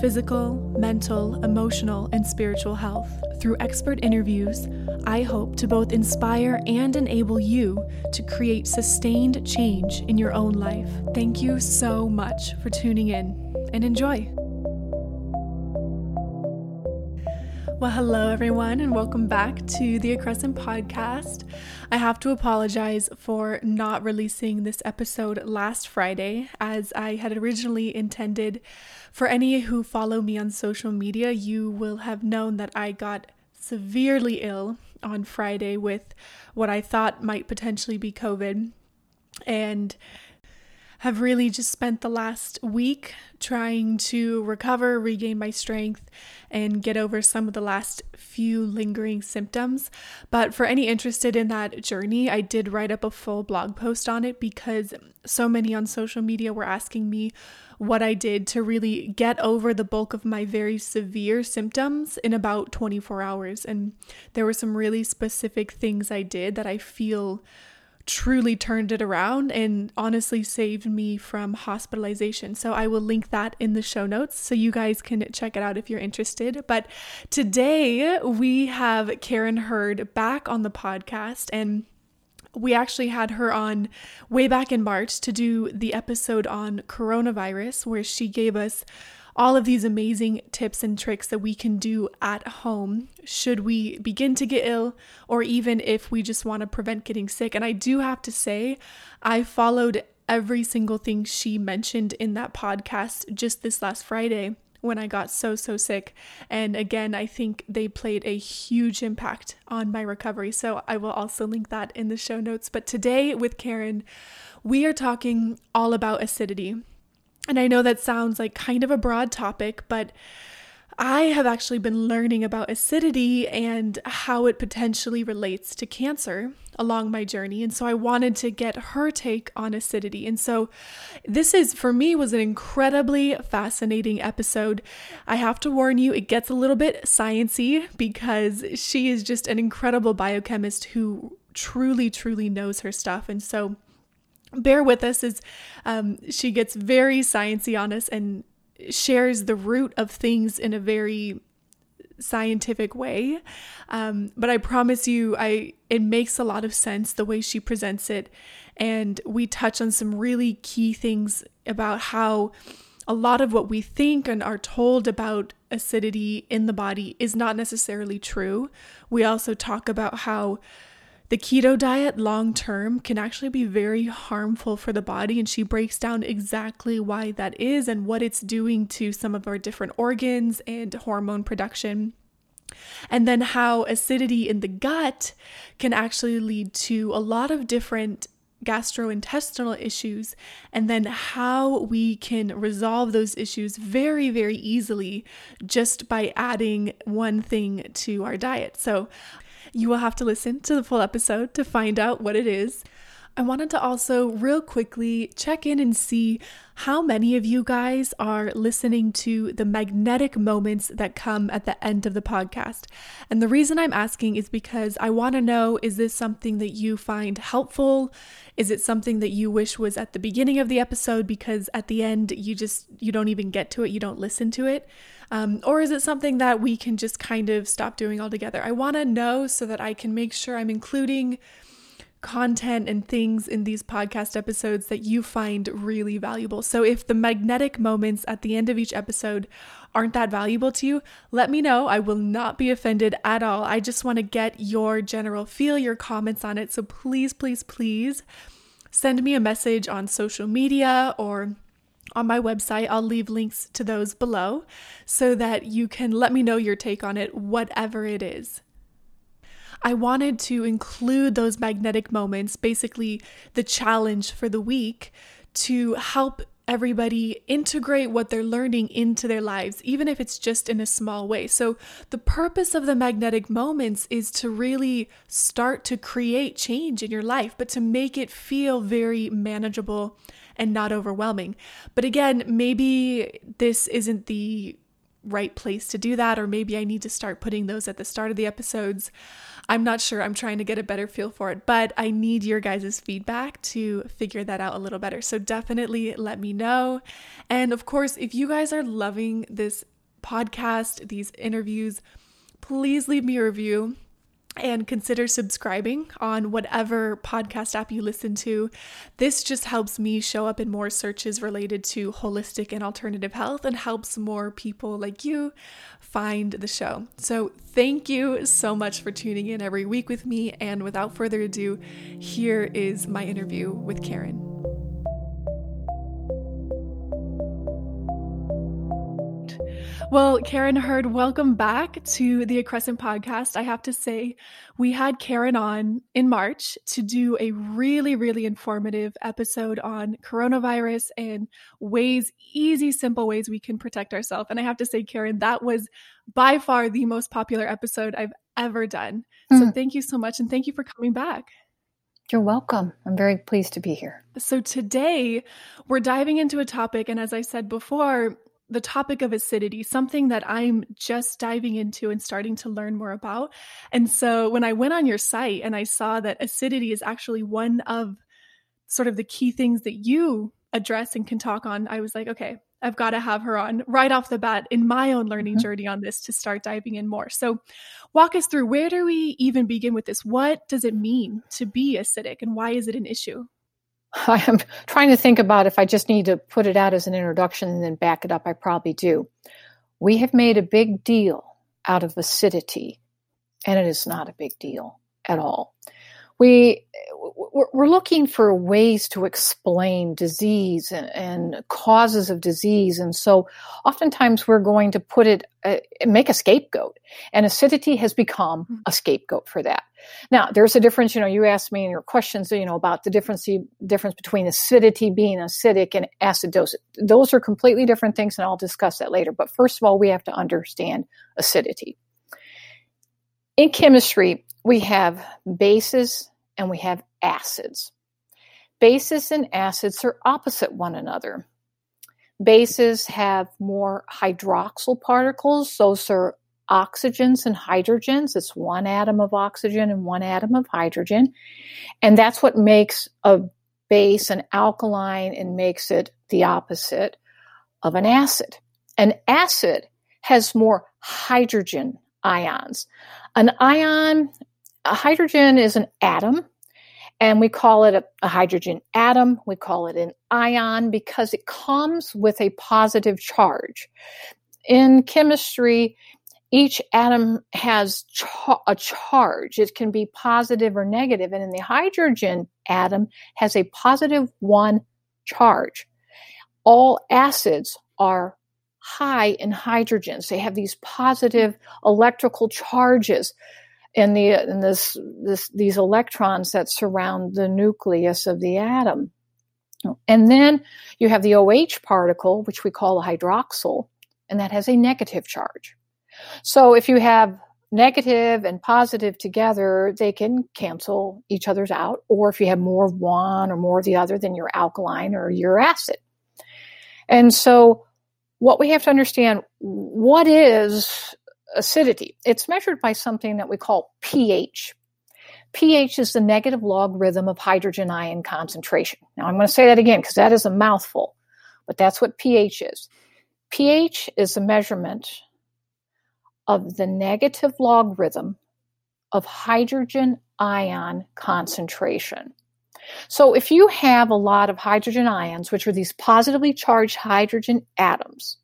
physical, mental, emotional, and spiritual health. Through expert interviews, I hope to both inspire and enable you to create sustained change in your own life. Thank you so much for tuning in and enjoy. Well, hello everyone, and welcome back to the Accrescent podcast. I have to apologize for not releasing this episode last Friday, as I had originally intended. For any who follow me on social media, you will have known that I got severely ill on Friday with what I thought might potentially be COVID. And have really just spent the last week trying to recover, regain my strength, and get over some of the last few lingering symptoms. But for any interested in that journey, I did write up a full blog post on it because so many on social media were asking me what I did to really get over the bulk of my very severe symptoms in about 24 hours. And there were some really specific things I did that I feel truly turned it around and honestly saved me from hospitalization. So I will link that in the show notes so you guys can check it out if you're interested. But today we have Karen Hurd back on the podcast and we actually had her on way back in March to do the episode on coronavirus, where she gave us all of these amazing tips and tricks that we can do at home should we begin to get ill or even if we just want to prevent getting sick. And I do have to say, I followed every single thing she mentioned in that podcast just this last Friday when I got so, so sick. And again, I think they played a huge impact on my recovery. So I will also link that in the show notes. But today with Karen, we are talking all about acidity. And I know that sounds like kind of a broad topic, but I have actually been learning about acidity and how it potentially relates to cancer along my journey. And so I wanted to get her take on acidity. And so this is, for me, was an incredibly fascinating episode. I have to warn you, it gets a little bit sciency because she is just an incredible biochemist who truly, truly knows her stuff. And so bear with us as um, she gets very sciency on us and shares the root of things in a very scientific way. Um, but i promise you i it makes a lot of sense the way she presents it. And we touch on some really key things about how a lot of what we think and are told about acidity in the body is not necessarily true. We also talk about how the keto diet long term can actually be very harmful for the body, and she breaks down exactly why that is and what it's doing to some of our different organs and hormone production. And then how acidity in the gut can actually lead to a lot of different gastrointestinal issues, and then how we can resolve those issues very, very easily just by adding one thing to our diet. So, you will have to listen to the full episode to find out what it is. I wanted to also, real quickly, check in and see how many of you guys are listening to the magnetic moments that come at the end of the podcast. And the reason I'm asking is because I want to know is this something that you find helpful? Is it something that you wish was at the beginning of the episode because at the end you just you don't even get to it, you don't listen to it? Um, or is it something that we can just kind of stop doing altogether? I want to know so that I can make sure I'm including content and things in these podcast episodes that you find really valuable. So if the magnetic moments at the end of each episode aren't that valuable to you, let me know. I will not be offended at all. I just want to get your general feel, your comments on it. So please, please, please send me a message on social media or on my website. I'll leave links to those below so that you can let me know your take on it, whatever it is. I wanted to include those magnetic moments, basically the challenge for the week, to help everybody integrate what they're learning into their lives, even if it's just in a small way. So, the purpose of the magnetic moments is to really start to create change in your life, but to make it feel very manageable and not overwhelming. But again, maybe this isn't the right place to do that, or maybe I need to start putting those at the start of the episodes. I'm not sure. I'm trying to get a better feel for it, but I need your guys' feedback to figure that out a little better. So definitely let me know. And of course, if you guys are loving this podcast, these interviews, please leave me a review and consider subscribing on whatever podcast app you listen to. This just helps me show up in more searches related to holistic and alternative health and helps more people like you find the show. So, thank you so much for tuning in every week with me. And without further ado, here is my interview with Karen. Well, Karen Hurd, welcome back to the Accrescent podcast. I have to say, we had Karen on in March to do a really, really informative episode on coronavirus and ways, easy, simple ways we can protect ourselves. And I have to say, Karen, that was by far the most popular episode I've ever done. Mm. So hmm. thank you so much. And thank you for coming back. You're welcome. I'm very pleased to be here. So, today we're diving into a topic, and as I said before, the topic of acidity, something that I'm just diving into and starting to learn more about. And so when I went on your site and I saw that acidity is actually one of sort of the key things that you address and can talk on, I was like, okay, I've got to have her on right off the bat in my own learning mm-hmm. journey on this to start diving in more. So, walk us through where do we even begin with this? What does it mean to be acidic and why is it an issue? I'm trying to think about if I just need to put it out as an introduction and then back it up. I probably do. We have made a big deal out of acidity, and it is not a big deal at all. We we're looking for ways to explain disease and, and, causes of disease. And so oftentimes we're going to put it, uh, make a scapegoat. And acidity has become hmm. a scapegoat for that. Now, there's a difference, you know, you asked me in your questions, you know, about the difference, difference between acidity being acidic and acidosis. Those are completely different things, and I'll discuss that later. But first of all, we have to understand acidity. In chemistry, we have bases and we have acids. Bases and acids are opposite one another. Bases have more hydroxyl particles. Those are oxygens and hydrogens. It's one atom of oxygen and one atom of hydrogen. And that's what makes a base an alkaline and makes it the opposite of an acid. An acid has more hydrogen ions. An ion, a hydrogen is an atom and we call it a, a, hydrogen atom. We call it an ion because it comes with a positive charge. In chemistry, each atom has a charge. It can be positive or negative, and in the hydrogen atom has a positive one charge. All acids are high in hydrogens. They have these positive electrical charges in the in this, this these electrons that surround the nucleus of the atom. And then you have the OH particle, which we call a hydroxyl, and that has a negative charge. So if you have negative and positive together, they can cancel each other's out. Or if you have more of one or more of the other, then you're alkaline or you're acid. And so what we have to understand, what is acidity. It's measured by something that we call pH. pH is the negative logarithm of hydrogen ion concentration. Now, I'm going to say that again because that is a mouthful, but that's what pH is. pH is a measurement of the negative logarithm of hydrogen ion concentration. So, if you have a lot of hydrogen ions, which are these positively charged hydrogen atoms,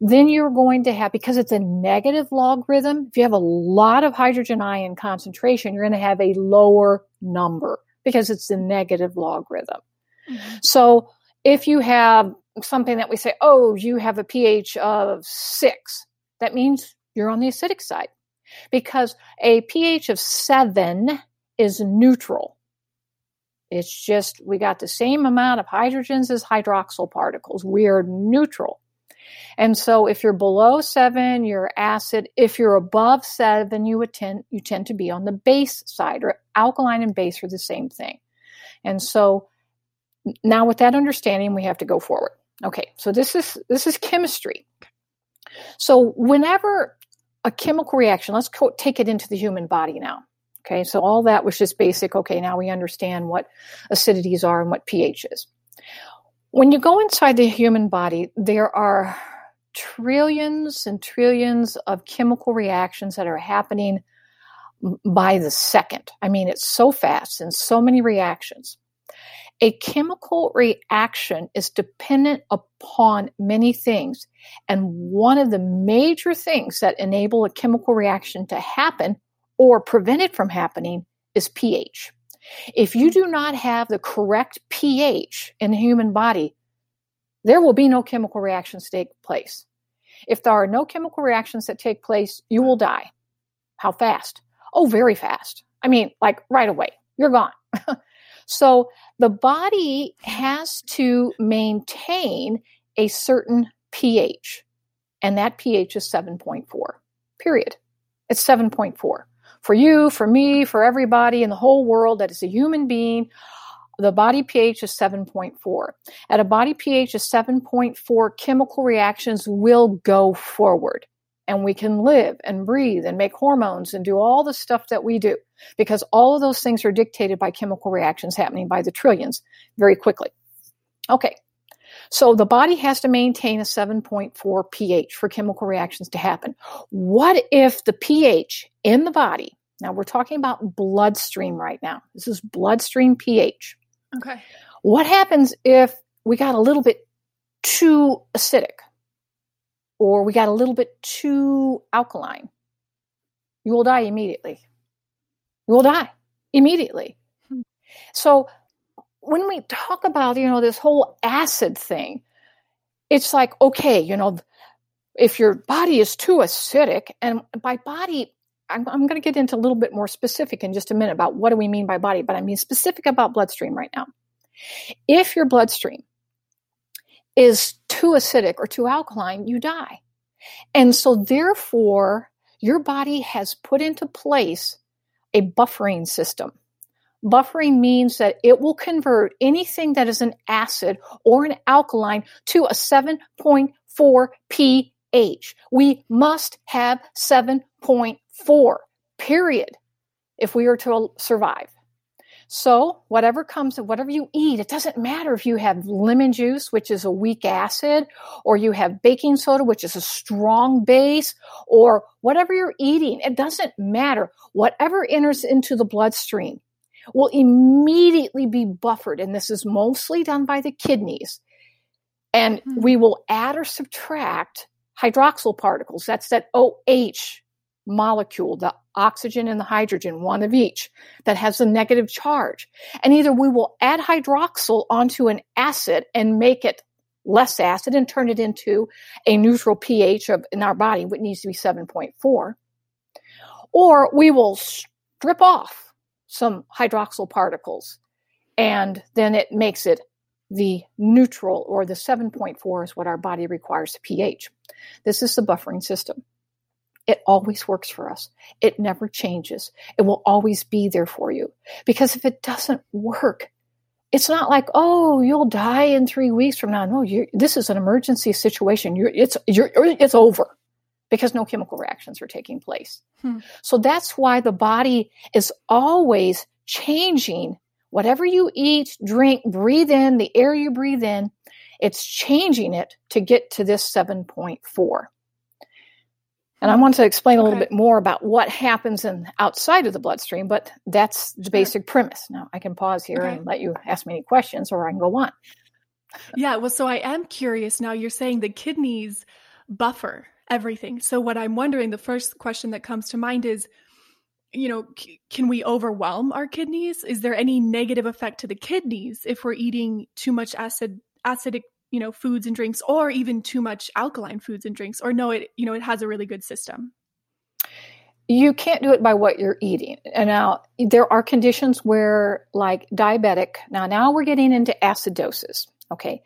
then you're going to have, because it's a negative logarithm, if you have a lot of hydrogen ion concentration, you're going to have a lower number because it's a negative logarithm. Mm-hmm. So if you have something that we say, oh, you have a pH of six, that means you're on the acidic side because a pH of seven is neutral. It's just we got the same amount of hydrogens as hydroxyl particles. We are neutral. And so if you're below seven, you're acid. If you're above seven, you would tend you tend to be on the base side, or alkaline and base are the same thing. And so now with that understanding, we have to go forward. Okay, so this is this is chemistry. So whenever a chemical reaction, let's co- take it into the human body now. Okay, so all that was just basic. Okay, now we understand what acidities are and what pH is. When you go inside the human body, there are trillions and trillions of chemical reactions that are happening by the second. I mean, it's so fast and so many reactions. A chemical reaction is dependent upon many things. And one of the major things that enable a chemical reaction to happen or prevent it from happening is pH. If you hmm. do not have the correct pH in the human body, there will be no chemical reactions take place. If there are no chemical reactions that take place, you will die. How fast? Oh, very fast. I mean, like right away. You're gone. so the body has to maintain a certain pH, and that pH is 7.4, period. It's 7.4. For you, for me, for everybody in the whole world that is a human being, the body pH is 7.4. At a body pH of 7.4, chemical reactions will go forward and we can live and breathe and make hormones and do all the stuff that we do because all of those things are dictated by chemical reactions happening by the trillions very quickly. Okay, so the body has to maintain a 7.4 pH for chemical reactions to happen. What if the pH in the body, now we're talking about bloodstream right now, this is bloodstream pH. Okay. What happens if we got a little bit too acidic? or we got a little bit too alkaline, you will die immediately. You will die immediately. Hmm. So when we talk about, you know, this whole acid thing, it's like, okay, you know, if your body is too acidic, and by body, I'm, I'm going to get into a little bit more specific in just a minute about what do we mean by body, but I mean specific about bloodstream right now. If your bloodstream is too acidic or too alkaline, you die. And so, therefore, your body has put into place a buffering system. Buffering means that it will convert anything that is an acid or an alkaline to a 7.4 pH. We must have 7.4, period, if we are to survive. So, whatever comes, whatever you eat, it doesn't matter if you have lemon juice, which is a weak acid, or you have baking soda, which is a strong base, or whatever you're eating. It doesn't matter. Whatever enters into the bloodstream will immediately be buffered. And this is mostly done by the kidneys. And mm-hmm. we will add or subtract hydroxyl particles. That's that OH molecule, the oxygen and the hydrogen, one of each, that has a negative charge. And either we will add hydroxyl onto an acid and make it less acid and turn it into a neutral pH of in our body, which needs to be 7.4, or we will strip off some hydroxyl particles and then it makes it the neutral or the 7.4 is what our body requires pH. This is the buffering system. It always works for us. It never changes. It will always be there for you. Because if it doesn't work, it's not like, oh, you'll die in three weeks from now. No, this is an emergency situation. You're, it's, you're, it's over because no chemical reactions are taking place. Hmm. So that's why the body is always changing whatever you eat, drink, breathe in, the air you breathe in, it's changing it to get to this 7.4. And I want to explain a little bit more about what happens in outside of the bloodstream, but that's the basic premise. Now I can pause here okay. and let you ask me any questions or I can go on. Yeah, well, so I am curious now. You're saying the kidneys buffer everything. So, what I'm wondering, the first question that comes to mind is, you know, c- can we overwhelm our kidneys? Is there any negative effect to the kidneys if we're eating too much acid acidic you know foods and drinks or even too much alkaline foods and drinks or no it you know it has a really good system. You can't do it by what you're eating. And now there are conditions where like diabetic now now we're getting into acidosis okay?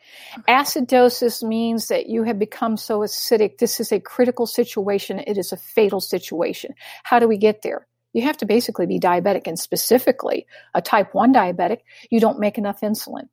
Acidosis means that you have become so acidic this is a critical situation it is a fatal situation. How do we get there? You have to basically be diabetic and specifically a type 1 diabetic you don't make enough insulin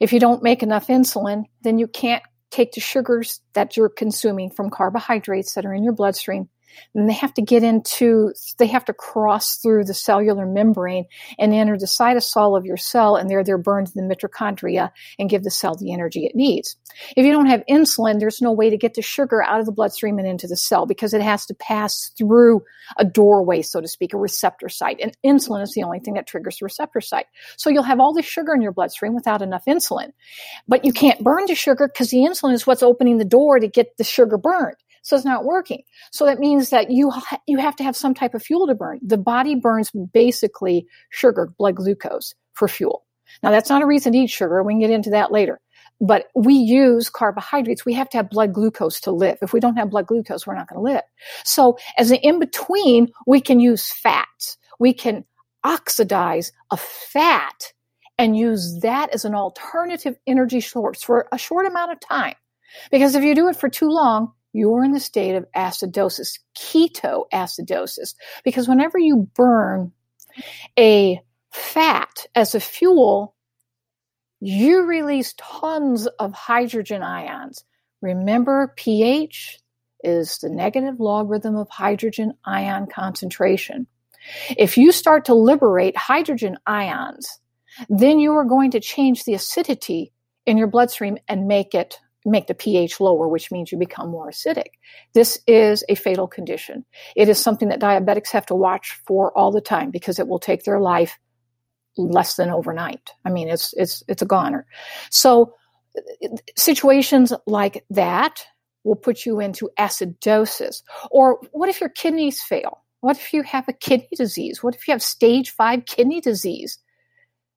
If you don't make enough insulin, then you can't take the sugars that you're consuming from carbohydrates that are in your bloodstream and they have to get into they have to cross through the cellular membrane and enter the cytosol of your cell and there they're burned in the mitochondria and give the cell the energy it needs. If you don't have insulin there's no way to get the sugar out of the bloodstream and into the cell because it has to pass through a doorway so to speak a receptor site. And insulin is the only thing that triggers the receptor site. So you'll have all the sugar in your bloodstream without enough insulin. But you can't burn the sugar because the insulin is what's opening the door to get the sugar burned so it's not working. So that means that you ha- you have to have some type of fuel to burn. The body burns basically sugar, blood glucose for fuel. Now that's not a reason to eat sugar. We can get into that later. But we use carbohydrates. We have to have blood glucose to live. If we don't have blood glucose, we're not going to live. So as an in between, we can use fats. We can oxidize a fat and use that as an alternative energy source for a short amount of time. Because if you do it for too long, you're in the state of acidosis, ketoacidosis, because whenever you burn a fat as a fuel, you release tons of hydrogen ions. Remember, pH is the negative logarithm of hydrogen ion concentration. If you start to liberate hydrogen ions, then you are going to change the acidity in your bloodstream and make it make the pH lower, which means you become more acidic. This is a fatal condition. It is something that diabetics have to watch for all the time because it will take their life less than overnight. I mean, it's it's it's a goner. So situations like that will put you into acidosis. Or what if your kidneys fail? What if you have a kidney disease? What if you have stage 5 kidney disease?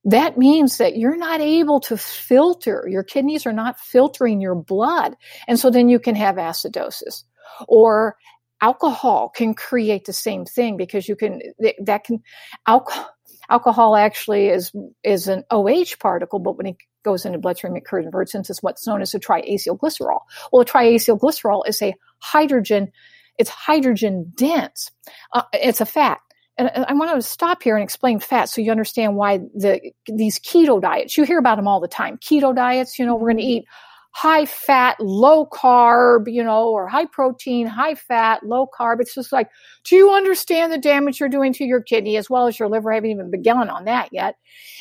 That means that you're not able to filter, your kidneys are not filtering your blood. And so then you can have acidosis. Or alcohol can create the same thing because you can, that can, alcohol, alcohol actually is, is an OH particle, but when it goes into bloodstream, it converts into what's known as a triacylglycerol. Well, a triacylglycerol is a hydrogen, it's hydrogen dense. Uh, it's a fat and uh, I want to stop here and explain fat so you understand why the these keto diets. You hear about them all the time. Keto diets, you know, we're going to mm-hmm. eat high fat, low carb, you know, or high protein, high fat, low carb. It's just like, do you understand the damage you're doing to your kidney as well as your liver? I haven't even begun on that yet.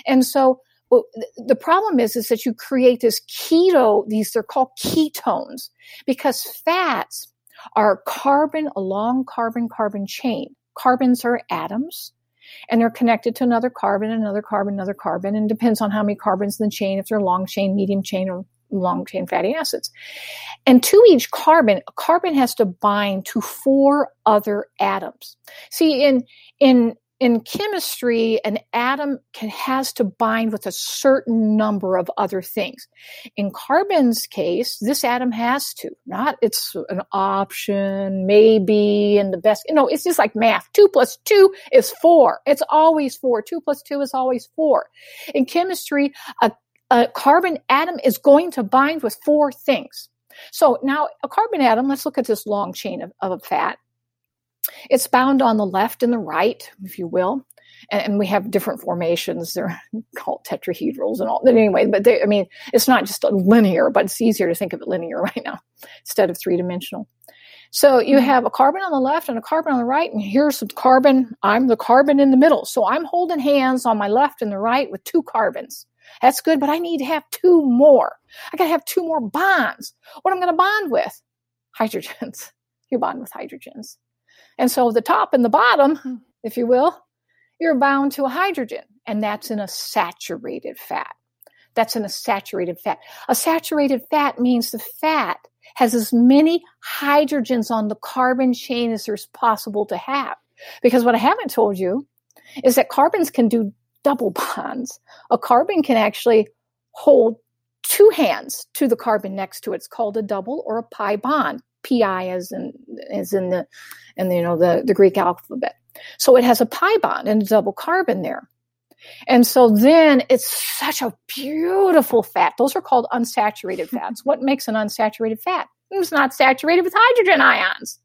And so well, the problem is, is that you create this keto, these, they're called ketones because fats are carbon, a long carbon carbon chain carbons are atoms and they're connected to another carbon, another carbon, another carbon, and depends on how many carbons in the chain, if they're long chain, medium chain, or long chain fatty acids. And to each carbon, a carbon has to bind to four other atoms. See, in in in chemistry, an atom can, has to bind with a certain number of other things. In carbon's case, this atom has to, not it's an option, maybe, and the best, you know, it's just like math. Two plus two is four. It's always four. Two plus two is always four. In chemistry, a, a carbon atom is going to bind with four things. So now a carbon atom, let's look at this long chain of, of fat. It's bound on the left and the right, if you will. And, and we have different formations. They're called tetrahedrals and all. But anyway, but they, I mean, it's not just linear, but it's easier to think of it linear right now instead of three dimensional. So you mm-hmm. have a carbon on the left and a carbon on the right, and here's some carbon. I'm the carbon in the middle. So I'm holding hands on my left and the right with two carbons. That's good, but I need to have two more. I got to have two more bonds. What am I'm going to bond with? Hydrogens. You bond with hydrogens. And so the top and the bottom, hmm. if you will, you're bound to a hydrogen, and that's in a saturated fat. That's in a saturated fat. A saturated fat means the fat has as many hydrogens on the carbon chain as there's possible to have. Because what I haven't told you is that carbons can do double bonds. A carbon can actually hold two hands to the carbon next to it. It's called a double or a pi bond. Pi as in is in the and you know the, the Greek alphabet. So it has a pi bond and a double carbon there. And so then it's such a beautiful fat. Those are called unsaturated fats. What makes an unsaturated fat? It's not saturated with hydrogen ions.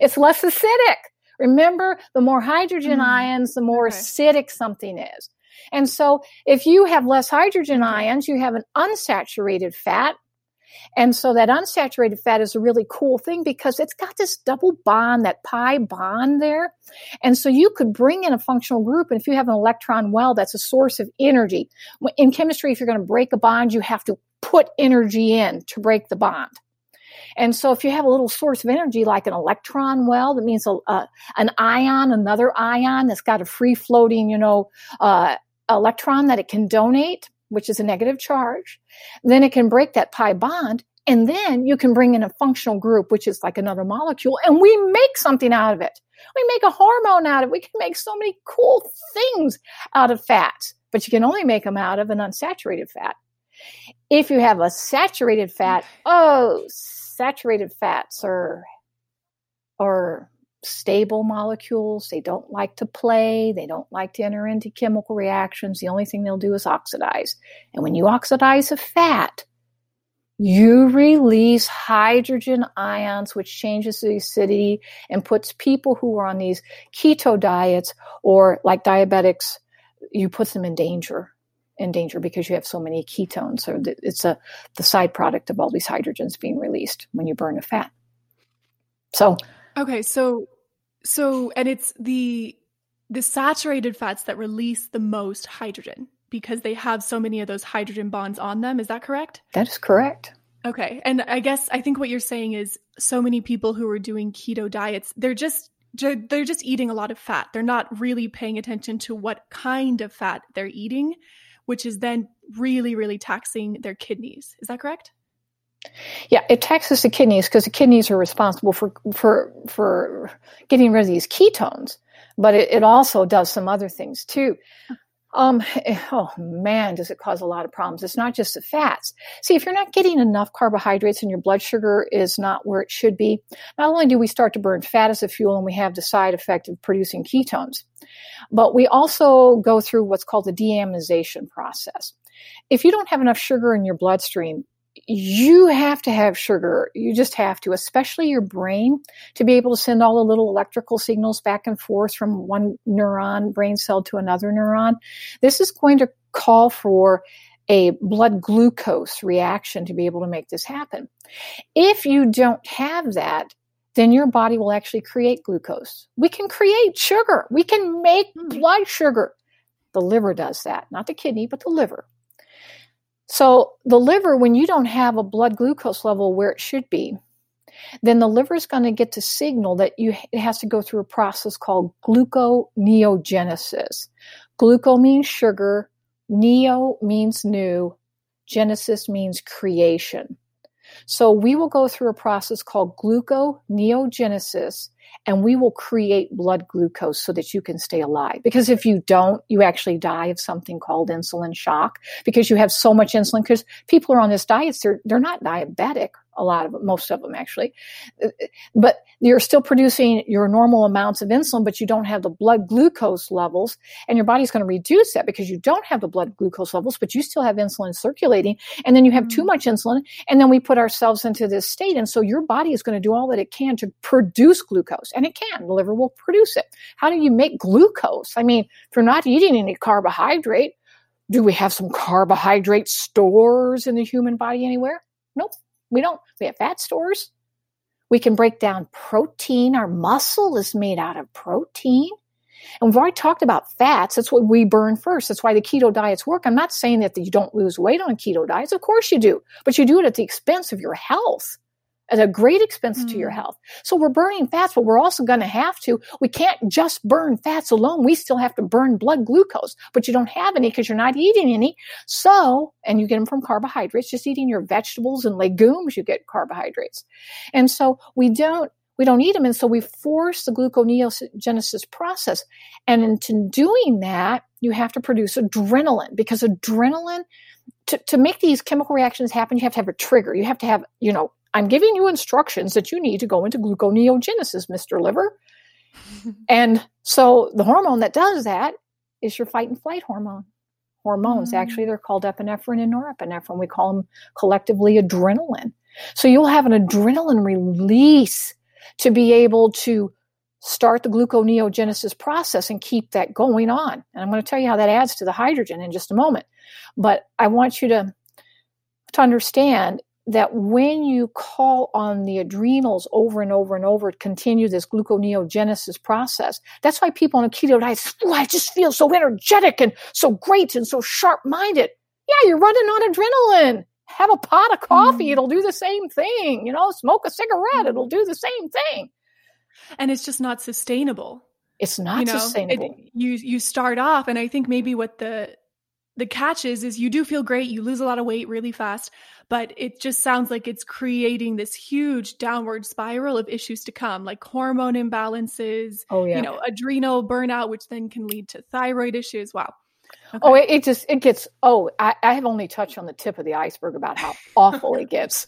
It's less acidic. Remember, the more hydrogen mm. ions, the more okay. acidic something is. And so if you have less hydrogen ions, you have an unsaturated fat. And so that unsaturated fat is a really cool thing because it's got this double bond, that pi bond there. And so you could bring in a functional group. And if you have an electron well, that's a source of energy. In chemistry, if you're going to break a bond, you have to put energy in to break the bond. And so if you have a little source of energy like an electron well, that means a, an ion, another ion that's got a free floating, you know, uh, electron that it can donate, which is a negative charge, then it can break that pi bond. And then you can bring in a functional group, which is like another molecule, and we make something out of it. We make a hormone out of it. We can make so many cool things out of fats, but you can only make them out of an unsaturated fat. If you have a saturated fat, mm. oh, saturated fats are are stable molecules. They don't like to play. They don't like to enter into chemical reactions. The only thing they'll do is oxidize. And when you oxidize a fat, you release hydrogen ions, which changes the acidity and puts people who are on these keto diets or like diabetics, you put them in danger in danger because you have so many ketones. So it's a the side product of all these hydrogens being released when you burn a fat. So okay, so so and it's the the saturated fats that release the most hydrogen because they have so many of those hydrogen bonds on them. Is that correct? That is correct. Okay. And I guess I think what you're saying is so many people who are doing keto diets, they're just they're just eating a lot of fat. They're not really paying attention to what kind of fat they're eating which is then really, really taxing their kidneys. Is that correct? Yeah, it taxes the kidneys because the kidneys are responsible for for for getting rid of these ketones, but it, it also does some other things too. Um, oh man, does it cause a lot of problems? It's not just the fats. See, if you're not getting enough carbohydrates and your blood sugar is not where it should be, not only do we start to burn fat as a fuel and we have the side effect of producing ketones, but we also go through what's called the deaminization process. If you don't have enough sugar in your bloodstream, you have to have sugar. You just have to, especially your brain, to be able to send all the little electrical signals back and forth from one neuron, brain cell to another neuron. This is going to call for a blood glucose reaction to be able to make this happen. If you don't have that, then your body will actually create glucose. We can create sugar. We can make hmm. blood sugar. The liver does that, not the kidney, but the liver. So the liver, when you don't have a blood glucose level where it should be, then the liver is going to get to signal that you it has to go through a process called gluconeogenesis. Gluco means sugar, neo means new, genesis means creation. So we will go through a process called gluconeogenesis and we will create blood glucose so that you can stay alive. Because if you don't, you actually die of something called insulin shock because you have so much insulin because people are on this diet, they're, they're not diabetic a lot of most of them actually. But you're still producing your normal amounts of insulin, but you don't have the blood glucose levels, and your body's going to reduce that because you don't have the blood glucose levels, but you still have insulin circulating, and then you have too mm. much insulin, and then we put ourselves into this state, and so your body is going to do all that it can to produce glucose, and it can. The liver will produce it. How do you make glucose? I mean, if you're not eating any carbohydrate, do we have some carbohydrate stores in the human body anywhere? Nope. We don't, we have fat stores. We can break down protein. Our muscle is made out of protein. And we've already talked about fats. That's what we burn first. That's why the keto diets work. I'm not saying that you don't lose weight on keto diets. Of course you do, but you do it at the expense of your health at a great expense mm. to your mm. health. So we're burning fats, but we're also going to have to, we can't just burn fats alone. We still have to burn blood glucose, but you don't have any because you're not eating any. So, and you get them from carbohydrates, just eating your vegetables and legumes, you get carbohydrates. And so we don't, we don't eat them. And so we force the gluconeogenesis process. And into doing that, you have to produce adrenaline because adrenaline, to, to make these chemical reactions happen, you have to have a trigger. You have to have, you know, I'm giving you instructions that you need to go into gluconeogenesis, Mr. Liver. and so the hormone that does that is your fight and flight hormone. Hormones, mm. actually, they're called epinephrine and norepinephrine. We call them collectively adrenaline. So you'll have an adrenaline release to be able to start the gluconeogenesis process and keep that going on. And I'm going to tell you how that adds to the hydrogen in just a moment. But I want you to, to understand that when you call on the adrenals over and over and over to continue this gluconeogenesis process, that's why people on a keto diet, oh, I just feel so energetic and so great and so sharp minded. Yeah, you're running on adrenaline. Have a pot of coffee, mm. it'll do the same thing. You know, smoke a cigarette, it'll do the same thing and it's just not sustainable it's not you know, sustainable it, you you start off and i think maybe what the the catch is is you do feel great you lose a lot of weight really fast but it just sounds like it's creating this huge downward spiral of issues to come like hormone imbalances oh yeah. you know adrenal burnout which then can lead to thyroid issues. Wow Oh, okay. oh it, it, just it gets oh I, I have only touched on the tip of the iceberg about how awful it gets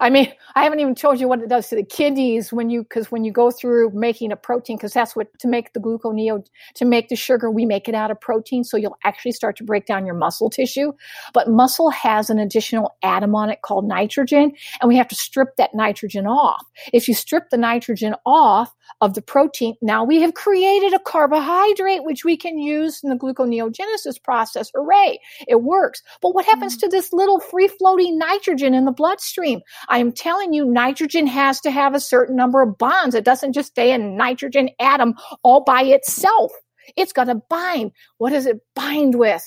I mean, I haven't even told you what it does to the kidneys when you, because when you go through making a protein, because that's what to make the gluconeo, to make the sugar, we make it out of protein. So you'll actually start to break down your muscle tissue. But muscle has an additional atom on it called nitrogen, and we have to strip that nitrogen off. If you strip the nitrogen off of the protein, now we have created a carbohydrate which we can use in the gluconeogenesis process. Hooray! It works. But what happens mm. to this little free floating nitrogen in the bloodstream? I am telling you, nitrogen has to have a certain number of bonds. It doesn't just stay a nitrogen atom all by itself. It's got to bind. What does it bind with?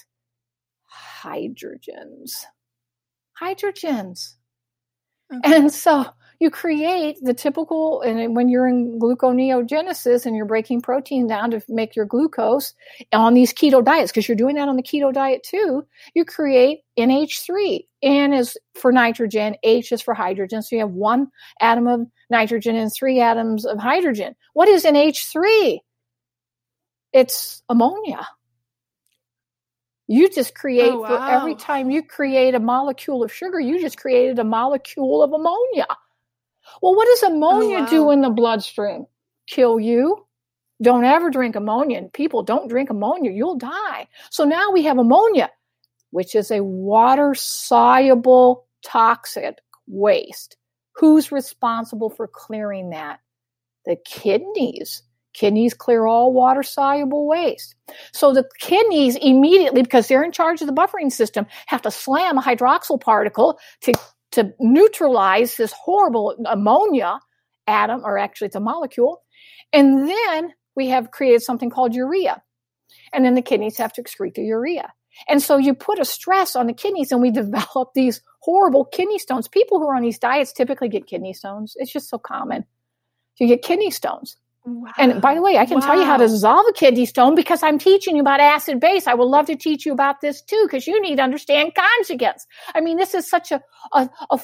Hydrogens. Hydrogens. Okay. And so you create the typical, and when you're in gluconeogenesis and you're breaking protein down to make your glucose on these keto diets, because you're doing that on the keto diet too, you create NH3. N is for nitrogen, H is for hydrogen. So you have one atom of nitrogen and three atoms of hydrogen. What is NH3? It's ammonia. You just create oh, wow. for every time you create a molecule of sugar, you just created a molecule of ammonia. Well, what does oh, ammonia oh, wow. do in the bloodstream? Kill you. Don't ever drink ammonia. People don't drink ammonia, you'll die. So now we have ammonia, which is a water soluble toxic waste. Who's responsible for clearing that? The kidneys. Kidneys clear all water soluble waste. So the kidneys immediately, because they're in charge of the buffering system, have to slam a hydroxyl particle to to neutralize this horrible ammonia atom, or actually it's a molecule. And then we have created something called urea. And then the kidneys have to excrete the urea. And so you put a stress on the kidneys and we develop these horrible kidney stones. People who are on these diets typically get kidney stones. It's just so common. You get kidney stones. Wow. And by the way, I can wow. tell you how to dissolve a kidney stone because I'm teaching you about acid base. I would love to teach you about this too because you need to understand conjugates. I mean, this is such a, a, a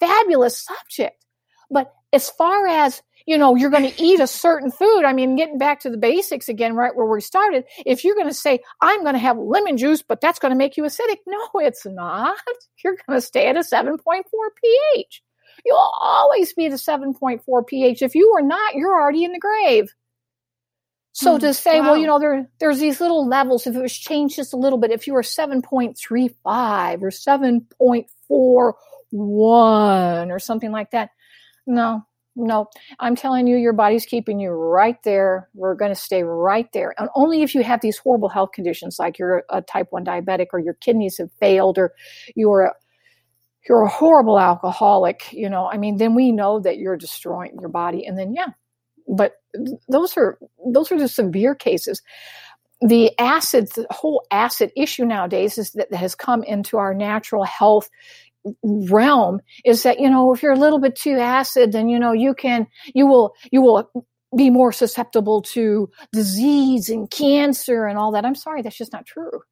fabulous subject. But as far as you know, you're going to eat a certain food. I mean, getting back to the basics again, right where we started. If you're going to say, I'm going to have lemon juice, but that's going to make you acidic. No, it's not. You're going to stay at a 7.4 pH. You'll always be at a 7.4 pH. If you are not, you're already in the grave. So mm, to say, wow. well, you know, there there's these little levels. If it was changed just a little bit, if you were 7.35 or 7.41 or something like that, no, no. I'm telling you, your body's keeping you right there. We're going to stay right there. And only if you have these horrible health conditions, like you're a type 1 diabetic or your kidneys have failed or you're a you're a horrible alcoholic, you know, I mean, then we know that you're destroying your body. And then, yeah, but those are, those are the severe cases. The acid, the whole acid issue nowadays is that, that has come into our natural health realm is that, you know, if you're a little bit too acid, then, you know, you can, you will, you will be more susceptible to disease and cancer and all that. I'm sorry, that's just not true.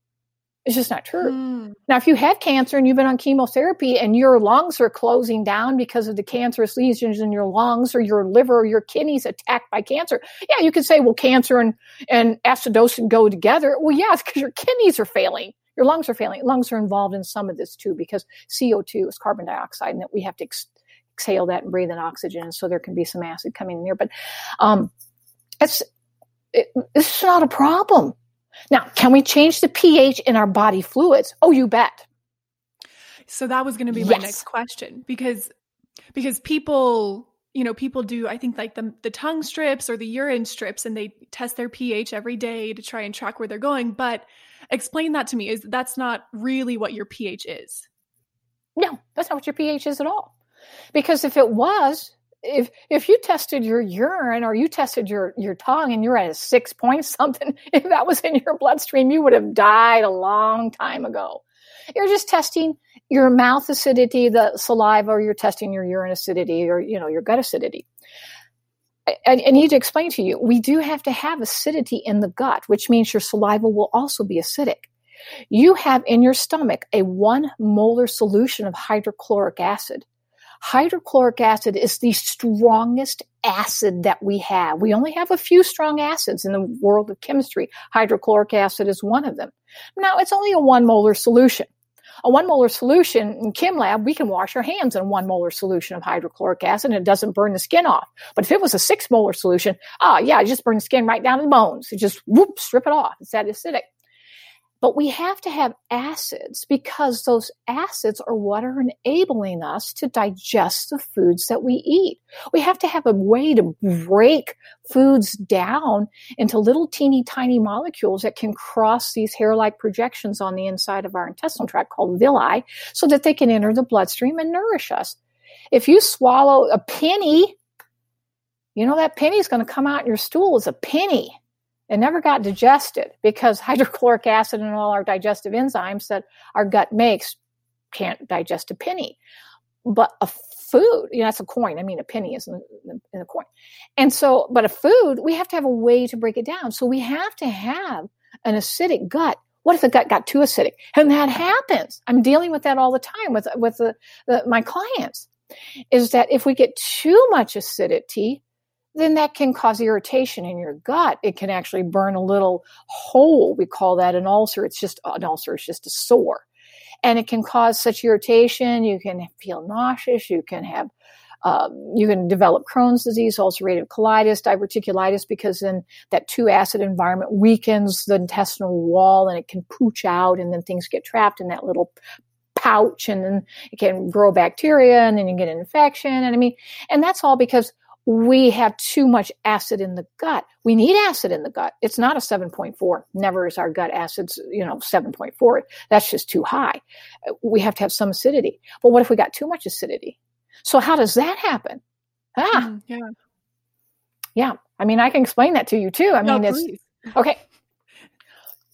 It's just not true. Mm. Now, if you have cancer and you've been on chemotherapy and your lungs are closing down because of the cancerous lesions in your lungs or your liver or your kidneys attacked by cancer, yeah, you could say, well, cancer and, and acidosis go together. Well, yeah, it's because your kidneys are failing. Your lungs are failing. Lungs are involved in some of this too because CO2 is carbon dioxide and that we have to ex- exhale that and breathe in oxygen. And so there can be some acid coming in there. But um, it's, it, this is not a problem. Now, can we change the pH in our body fluids? Oh, you bet. So that was going to be my next question because because people you know, people do, I think like the, the tongue strips or the urine strips and they test their pH every day to try and track where they're going. But explain that to me is that's not really what your pH is. No, that's not what your pH is at all. Because if it was, if if you tested your urine or you tested your your tongue and you're at a six point something, if that was in your bloodstream, you would have died a long time ago. You're just testing your mouth acidity, the saliva, or you're testing your urine acidity or you know your gut acidity. I, I need to explain to you, we do have to have acidity in the gut, which means your saliva will also be acidic. You have in your stomach a one molar solution of hydrochloric acid. Hydrochloric acid is the strongest acid that we have. We only have a few strong acids in the world of chemistry. Hydrochloric acid is one of them. Now, it's only a one molar solution. A one molar solution in Chem Lab, we can wash our hands in a one molar solution of hydrochloric acid and it doesn't burn the skin off. But if it was a six molar solution, oh yeah, it just burn skin right down to the bones. It just whoop, strip it off. It's that acidic. But we have to have acids because those acids are what are enabling us to digest the foods that we eat. We have to have a way to break foods down into little teeny tiny molecules that can cross these hair like projections on the inside of our intestinal tract called villi so that they can enter the bloodstream and nourish us. If you swallow a penny, you know that penny is going to come out in your stool as a penny. It never got digested because hydrochloric acid and all our digestive enzymes that our gut makes can't digest a penny. But a food, you know, that's a coin. I mean, a penny is in, a coin. And so, but a food, we have to have a way to break it down. So we have to have an acidic gut. What if the gut got too acidic? And that happens. I'm dealing with that all the time with, with the, the, my clients. Is that if we get too much acidity, then that can cause irritation in your gut. It can actually burn a little hole. We call that an ulcer. It's just an ulcer, it's just a sore. And it can cause such irritation. You can feel nauseous. You can have, um, you can develop Crohn's disease, ulcerative colitis, diverticulitis, because then that too acid environment weakens the intestinal wall and it can pooch out and then things get trapped in that little pouch and then it can grow bacteria and then you get an infection. And I mean, and that's all because we have too much acid in the gut. We need acid in the gut. It's not a 7.4. Never is our gut acids, you know, 7.4. That's just too high. We have to have some acidity. But what if we got too much acidity? So how does that happen? Ah, mm, yeah. Yeah. I mean, I can explain that to you too. I mean, it's okay.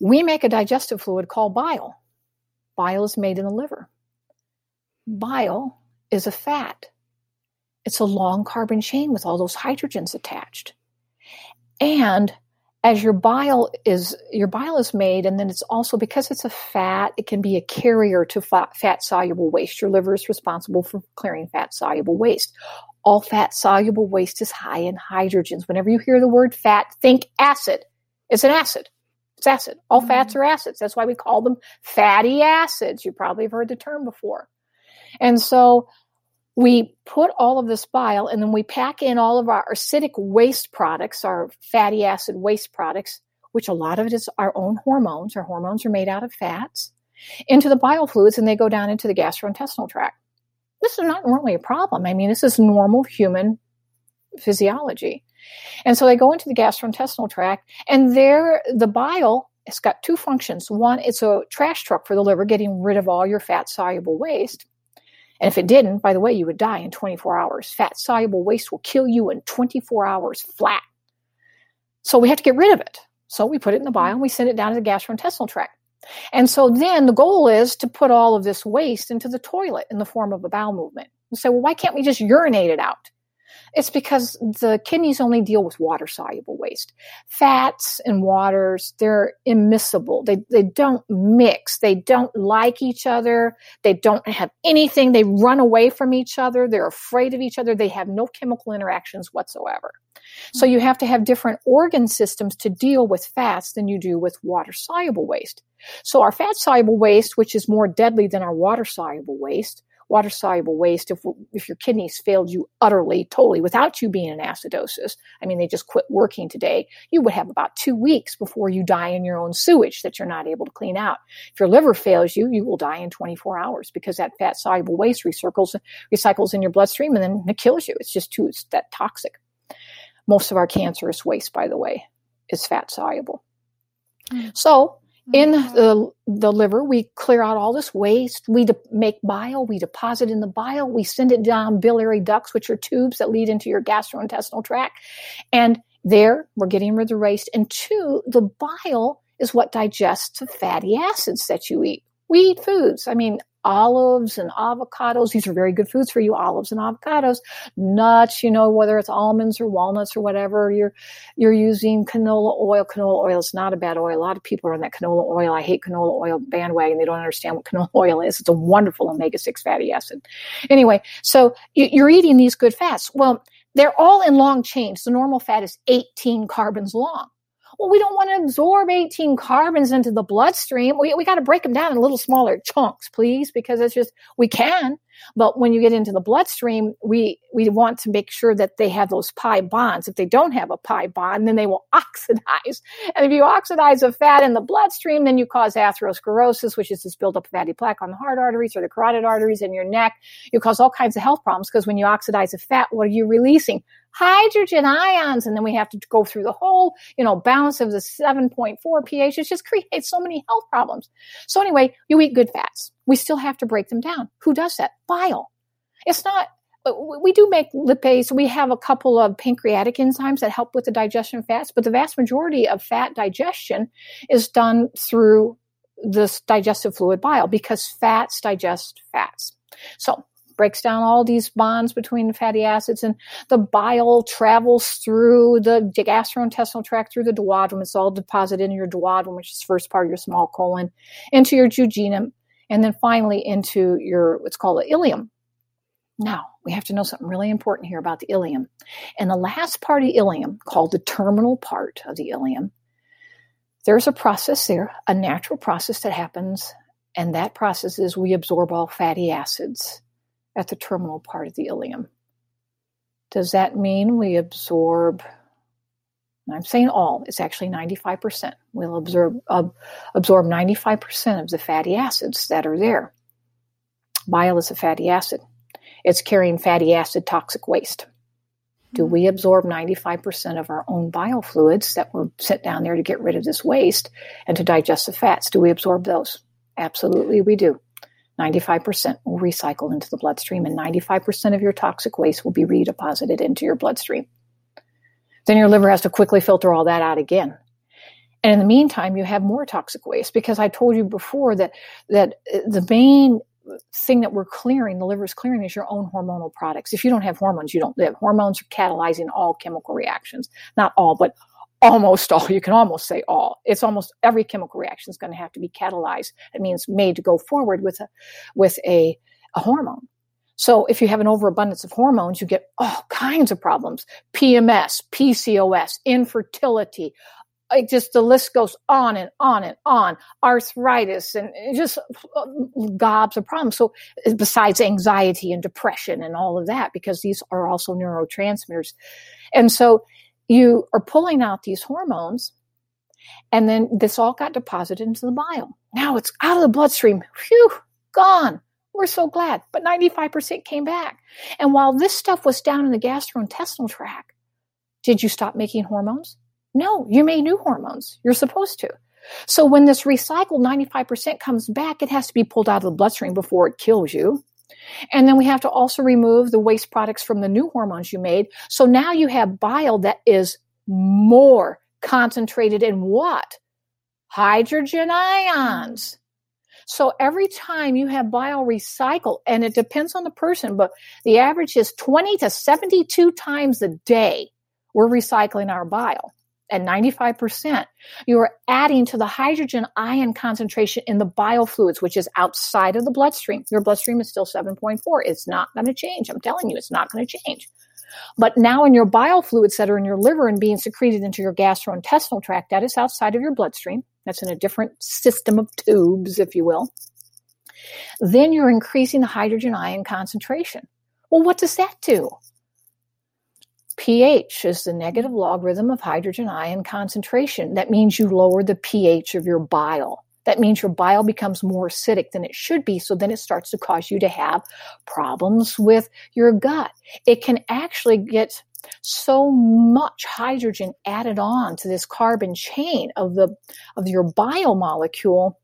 We make a digestive fluid called bile. Bile is made in the liver. Bile is a fat it's a long carbon chain with all those hydrogens attached. And as your bile is your bile is made and then it's also because it's a fat it can be a carrier to fat soluble waste. Your liver is responsible for clearing fat soluble waste. All fat soluble waste is high in hydrogens. Whenever you hear the word fat think acid. It's an acid. It's acid. All mm-hmm. fats are acids. That's why we call them fatty acids. You probably have heard the term before. And so we put all of this bile and then we pack in all of our acidic waste products, our fatty acid waste products, which a lot of it is our own hormones. Our hormones are made out of fats, into the bile fluids and they go down into the gastrointestinal tract. This is not normally a problem. I mean, this is normal human physiology. And so they go into the gastrointestinal tract and there the bile it's got two functions. One, it's a trash truck for the liver, getting rid of all your fat soluble waste. And if it didn't, by the way, you would die in 24 hours. Fat soluble waste will kill you in 24 hours flat. So we have to get rid of it. So we put it in the mm-hmm. bile and we send it down to the gastrointestinal tract. And so then the goal is to put all of this waste into the toilet in the form of a bowel movement. And say, well, why can't we just urinate it out? It's because the kidneys only deal with water soluble waste. Fats and waters, they're immiscible. They, they don't mix. They don't like each other. They don't have anything. They run away from each other. They're afraid of each other. They have no chemical interactions whatsoever. So hmm. you have to have different organ systems to deal with fats than you do with water soluble waste. So our fat soluble waste, which is more deadly than our water soluble waste, water soluble waste, if, if your kidneys failed you utterly, totally, without you being in acidosis, I mean, they just quit working today, you would have about two weeks before you die in your own sewage that you're not able to clean out. If your liver fails you, you will die in 24 hours because that fat soluble waste recycles, recycles in your bloodstream and then it kills you. It's just too, it's that toxic. Most of our cancerous waste, by the way, is fat soluble. Mm. So in mm-hmm. the, the liver, we clear out all this waste. We de- make bile. We deposit in the bile. We send it down biliary ducts, which are tubes that lead into your gastrointestinal tract. And there, we're getting rid of the waste. And two, the bile is what digests the fatty acids that you eat. We eat foods. I mean, olives and avocados. These are very good foods for you, olives and avocados. Nuts, you know, whether it's almonds or walnuts or whatever, you're you're using canola oil. Canola oil is not a bad oil. A lot of people are on that canola oil. I hate canola oil bandwagon. They don't understand what canola oil is. It's a wonderful omega-6 fatty acid. Anyway, so you're eating these good fats. Well, they're all in long chains. The normal fat is 18 carbons long. Well, we don't want to absorb 18 carbons into the bloodstream. We, we got to break them down in little smaller chunks, please, because it's just, we can. But when you get into the bloodstream, we, we want to make sure that they have those pi bonds. If they don't have a pi bond, then they will oxidize. And if you oxidize a fat in the bloodstream, then you cause atherosclerosis, which is this buildup of fatty plaque on the heart arteries or the carotid arteries in your neck. You cause all kinds of health problems because when you oxidize a fat, what are you releasing? Hydrogen ions. And then we have to go through the whole, you know, balance of the 7.4 pH. It just creates so many health problems. So anyway, you eat good fats. We still have to break them down. Who does that? Bile. It's not, uh, we do make lipase. We have a couple of pancreatic enzymes that help with the digestion of fats, but the vast majority of fat digestion is done through this digestive fluid bile because fats digest fats. So breaks down all these bonds between the fatty acids and the bile travels through the gastrointestinal tract through the duodenum. It's all deposited in your duodenum, which is the first part of your small colon, into your jejunum, and then finally into your what's called the ileum. Now, we have to know something really important here about the ileum. And the last part of the ileum, called the terminal part of the ileum, there's a process there, a natural process that happens, and that process is we absorb all fatty acids at the terminal part of the ileum. Does that mean we absorb? I'm saying all, it's actually 95%. We'll absorb, uh, absorb 95% of the fatty acids that are there. Bile is a fatty acid, it's carrying fatty acid toxic waste. Do we absorb 95% of our own bile fluids that were sent down there to get rid of this waste and to digest the fats? Do we absorb those? Absolutely, we do. 95% will recycle into the bloodstream, and 95% of your toxic waste will be redeposited into your bloodstream. Then your liver has to quickly filter all that out again. And in the meantime, you have more toxic waste because I told you before that that uh, the main thing that we're clearing, the liver is clearing, is your own hormonal products. If you don't have hormones, you don't live. Hormones are catalyzing all chemical reactions. Not all, but almost all, you can almost say all. It's almost every chemical reaction is going to have to be catalyzed. It means made to go forward with a, with a, a hormone. So if you have an overabundance of hormones, you get all kinds of problems. PMS, PCOS, infertility, it just the list goes on and on and on arthritis and just uh, gobs of problems so besides anxiety and depression and all of that because these are also neurotransmitters and so you are pulling out these hormones and then this all got deposited into the bile now it's out of the bloodstream. Phew gone. We're so glad. But 95% came back. And while this stuff was down in the gastrointestinal tract did you stop making hormones? No you made new hormones. You're supposed to. So when this recycled 95% comes back it has to be pulled out of the bloodstream before it kills you and then we have to also remove the waste products from the new hormones you made. So now you have bile that is more concentrated in what? Hydrogen ions. So every time you have bile recycle, and it depends on the person, but the average is 20 to 72 times a day, we're recycling our bile at 95%, you are adding to the hydrogen ion concentration in the biofluids, which is outside of the bloodstream. Your bloodstream is still 7.4. It's not going to change. I'm telling you, it's not going to change. But now in your biofluids that are in your liver and being secreted into your gastrointestinal tract, that is outside of your bloodstream. That's in a different system of tubes, if you will. then you're increasing the hydrogen ion concentration. Well, what does that do? pH is the negative logarithm of hydrogen ion concentration. That means you lower the pH of your bile. That means your bile becomes more acidic than it should be. So then it starts to cause you to have problems with your gut. It can actually get so much hydrogen added on to this carbon chain of the of your biomolecule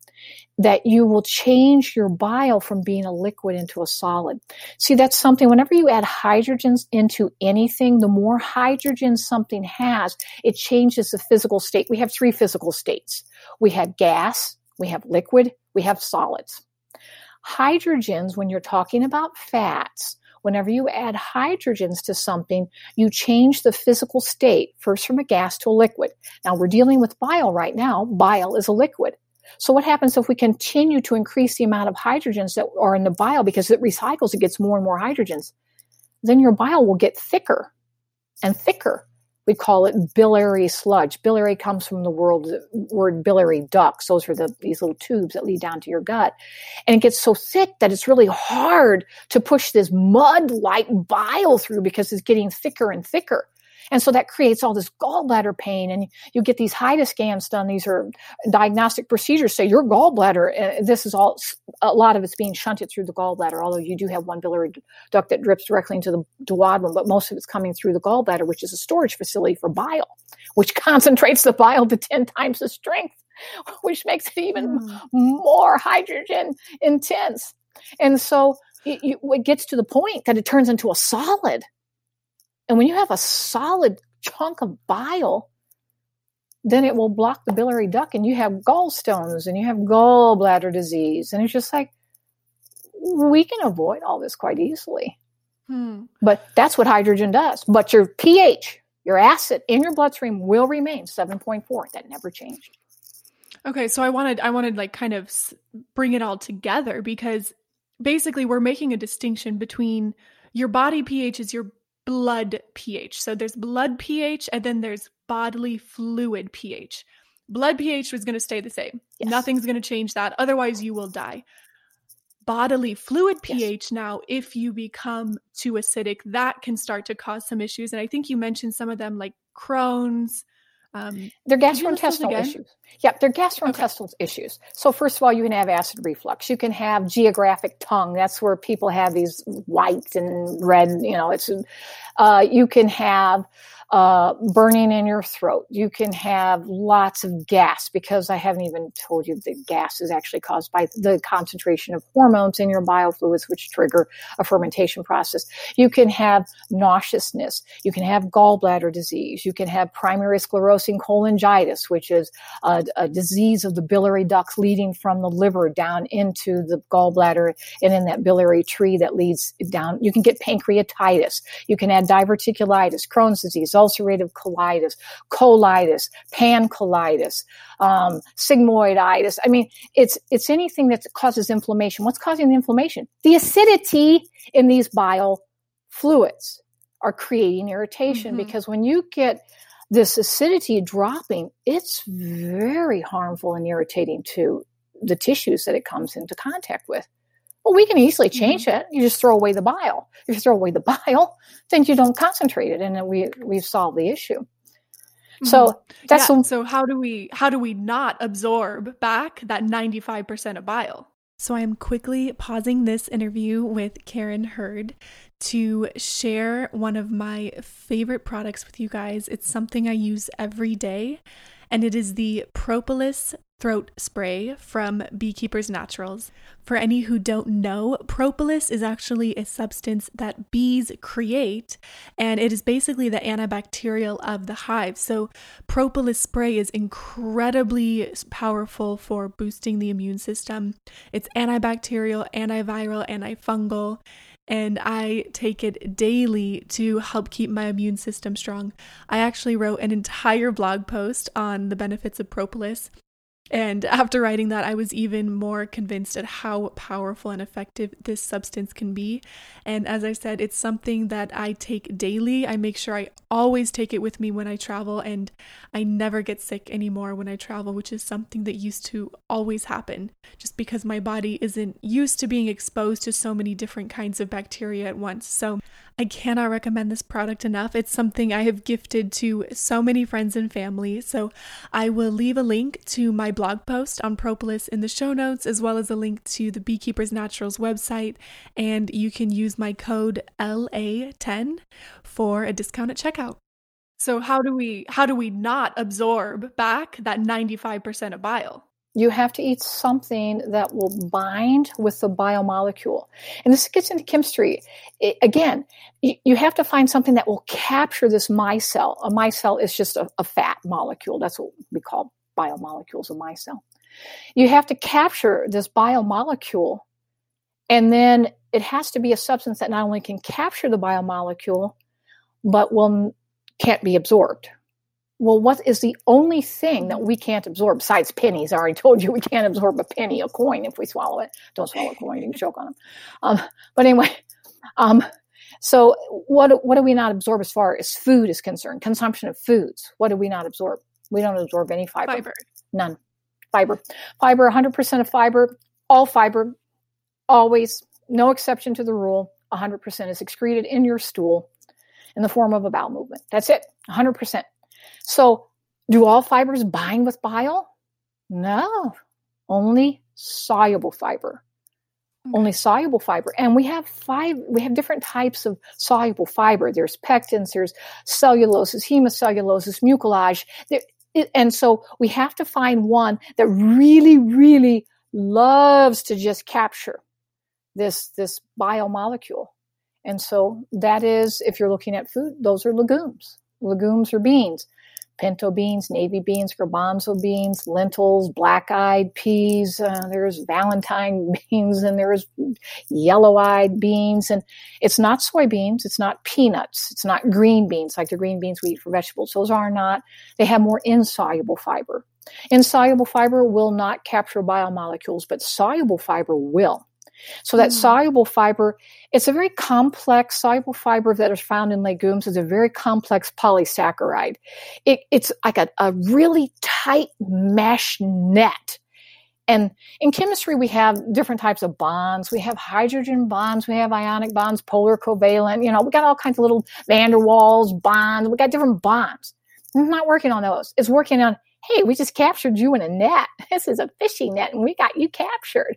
that you will change your bile from being a liquid into a solid. See, that's something, whenever you add hydrogens into anything, the more hydrogen something has, it changes the physical state. We have three physical states. We have gas, we have liquid, we have solids. Hydrogens, when you're talking about fats, whenever you add hydrogens to something, you change the physical state first from a gas to a liquid. Now we're dealing with bile right now. Bile is a liquid. So what happens if we continue to increase the amount of hydrogens that are in the bile because it recycles, it gets more and more hydrogens? Then your bile will get thicker and thicker. We call it biliary sludge. Biliary comes from the world, word biliary ducts. Those are the, these little tubes that lead down to your gut. And it gets so thick that it's really hard to push this mud-like bile through because it's getting thicker and thicker. And so that creates all this gallbladder pain. And you get these HIDA scans done. These are diagnostic procedures. Say your gallbladder, uh, this is all, a lot of it's being shunted through the gallbladder, although you do have one biliary duct that drips directly into the duodenum, but most of it's coming through the gallbladder, which is a storage facility for bile, which concentrates the bile to 10 times the strength, which makes it even mm. more hydrogen intense. And so it, it gets to the point that it turns into a solid and when you have a solid chunk of bile, then it will block the biliary duct and you have gallstones and you have gallbladder disease. And it's just like, we can avoid all this quite easily. Hmm. But that's what hydrogen does. But your pH, your acid in your bloodstream will remain 7.4. That never changed. Okay, so I wanted I wanted like kind of bring it all together because basically we're making a distinction between your body pH is your blood pH. So there's blood pH and then there's bodily fluid pH. Blood pH is going to stay the same. Yes. Nothing's going to change that. Otherwise, you will die. Bodily fluid pH yes. now, if you become too acidic, that can start to cause some issues. And I think you mentioned some of them like Crohn's, um, they're gastrointestinal issues. Yep, they're gastrointestinal okay. issues. So first of all, you can have acid reflux. You can have geographic tongue. That's where people have these white and red. You know, it's. Uh, you can have uh, burning in your throat. You can have lots of gas because I haven't even told you that gas is actually caused by the concentration of hormones in your biofluids, which trigger a fermentation process. You can have nauseousness. You can have gallbladder disease. You can have primary sclerosing cholangitis, which is a, a disease of the biliary ducts leading from the liver down into the gallbladder and in that biliary tree that leads down. You can get pancreatitis. You can add diverticulitis, Crohn's disease, ulcerative colitis, colitis, pancolitis, um, sigmoiditis. I mean, it's it's anything that causes inflammation. What's causing the inflammation? The acidity in these bile fluids are creating irritation mm-hmm. because when you get this acidity dropping, it's very harmful and irritating to the tissues that it comes into contact with. Well, we can easily mm-hmm. change mm-hmm. it. You just throw away the bile. If you throw away the bile, then you don't concentrate it, and then we we've solved the issue. Mm-hmm. So that's yeah, so how do we how do we not absorb back that ninety five percent of bile? So I am quickly pausing this interview with Karen Hurd to share one of my favorite products with you guys. It's something I use every day, and it is the Propolis throat spray from Beekeeper's Naturals. For any who don't know, propolis is actually a substance that bees create, and it is basically the antibacterial of the hive. So, propolis spray is incredibly powerful for boosting the immune system. It's antibacterial, antiviral, antifungal and I take it daily to help keep my immune system strong. I actually wrote an entire blog post on the benefits of propolis And after writing that, I was even more convinced at how powerful and effective this substance can be. And as I said, it's something that I take daily. I make sure I always take it with me when I travel, and I never get sick anymore when I travel, which is something that used to always happen just because my body isn't used to being exposed to so many different kinds of bacteria at once. So I cannot recommend this product enough. It's something I have gifted to so many friends and family. So I will leave a link to my blog post on propolis in the show notes, as well as a link to the Beekeeper's Naturals website. And you can use my code LA10 for a discount at checkout. So how do we how do we not absorb back that 95% of bile? You have to eat something that will bind with the biomolecule. And this gets into chemistry. It, again, you, you, have to find something that will capture this micelle. A micelle is just a, a fat molecule. That's what we call biomolecules, a micelle. You have to capture this biomolecule, and then it has to be a substance that not only can capture the biomolecule, but will can't be absorbed well, what is the only thing that we can't absorb besides pennies? I already told you we can't absorb a penny, a coin, if we swallow it. Don't swallow a coin, you can choke on them. Um, but anyway, um, so what, what do we not absorb as far as food is concerned? Consumption of foods. What do we not absorb? We don't absorb any fiber. Fiber. None. Fiber. Fiber, 100% of fiber, all fiber, always, no exception to the rule. 100% is excreted in your stool in the form of a bowel movement. That's it, 100%. So, do all fibers bind with bile? No, only soluble fiber. Okay. Only soluble fiber. And we have five, we have different types of soluble fiber. There's pectins, there's celluloses, hemicelluloses, mucilage. There, it, and so we have to find one that really, really loves to just capture this, this biomolecule. And so that is, if you're looking at food, those are legumes. Legumes or beans pinto beans, navy beans, garbanzo beans, lentils, black-eyed peas. Uh, there's Valentine beans, and there's yellow-eyed beans. And it's not soybeans. It's not peanuts. It's not green beans like the green beans we eat for vegetables. Those are not. They have more insoluble fiber. Insoluble fiber will not capture biomolecules, but soluble fiber will. So that mm. soluble fiber, it's a very complex soluble fiber that is found in legumes. It's a very complex polysaccharide. It, it's like a, a really tight mesh net. And in chemistry, we have different types of bonds. We have hydrogen bonds, we have ionic bonds, polar covalent. You know, we got all kinds of little van der Waals bonds. We got different bonds. It's not working on those. It's working on, hey, we just captured you in a net. This is a fishing net, and we got you captured.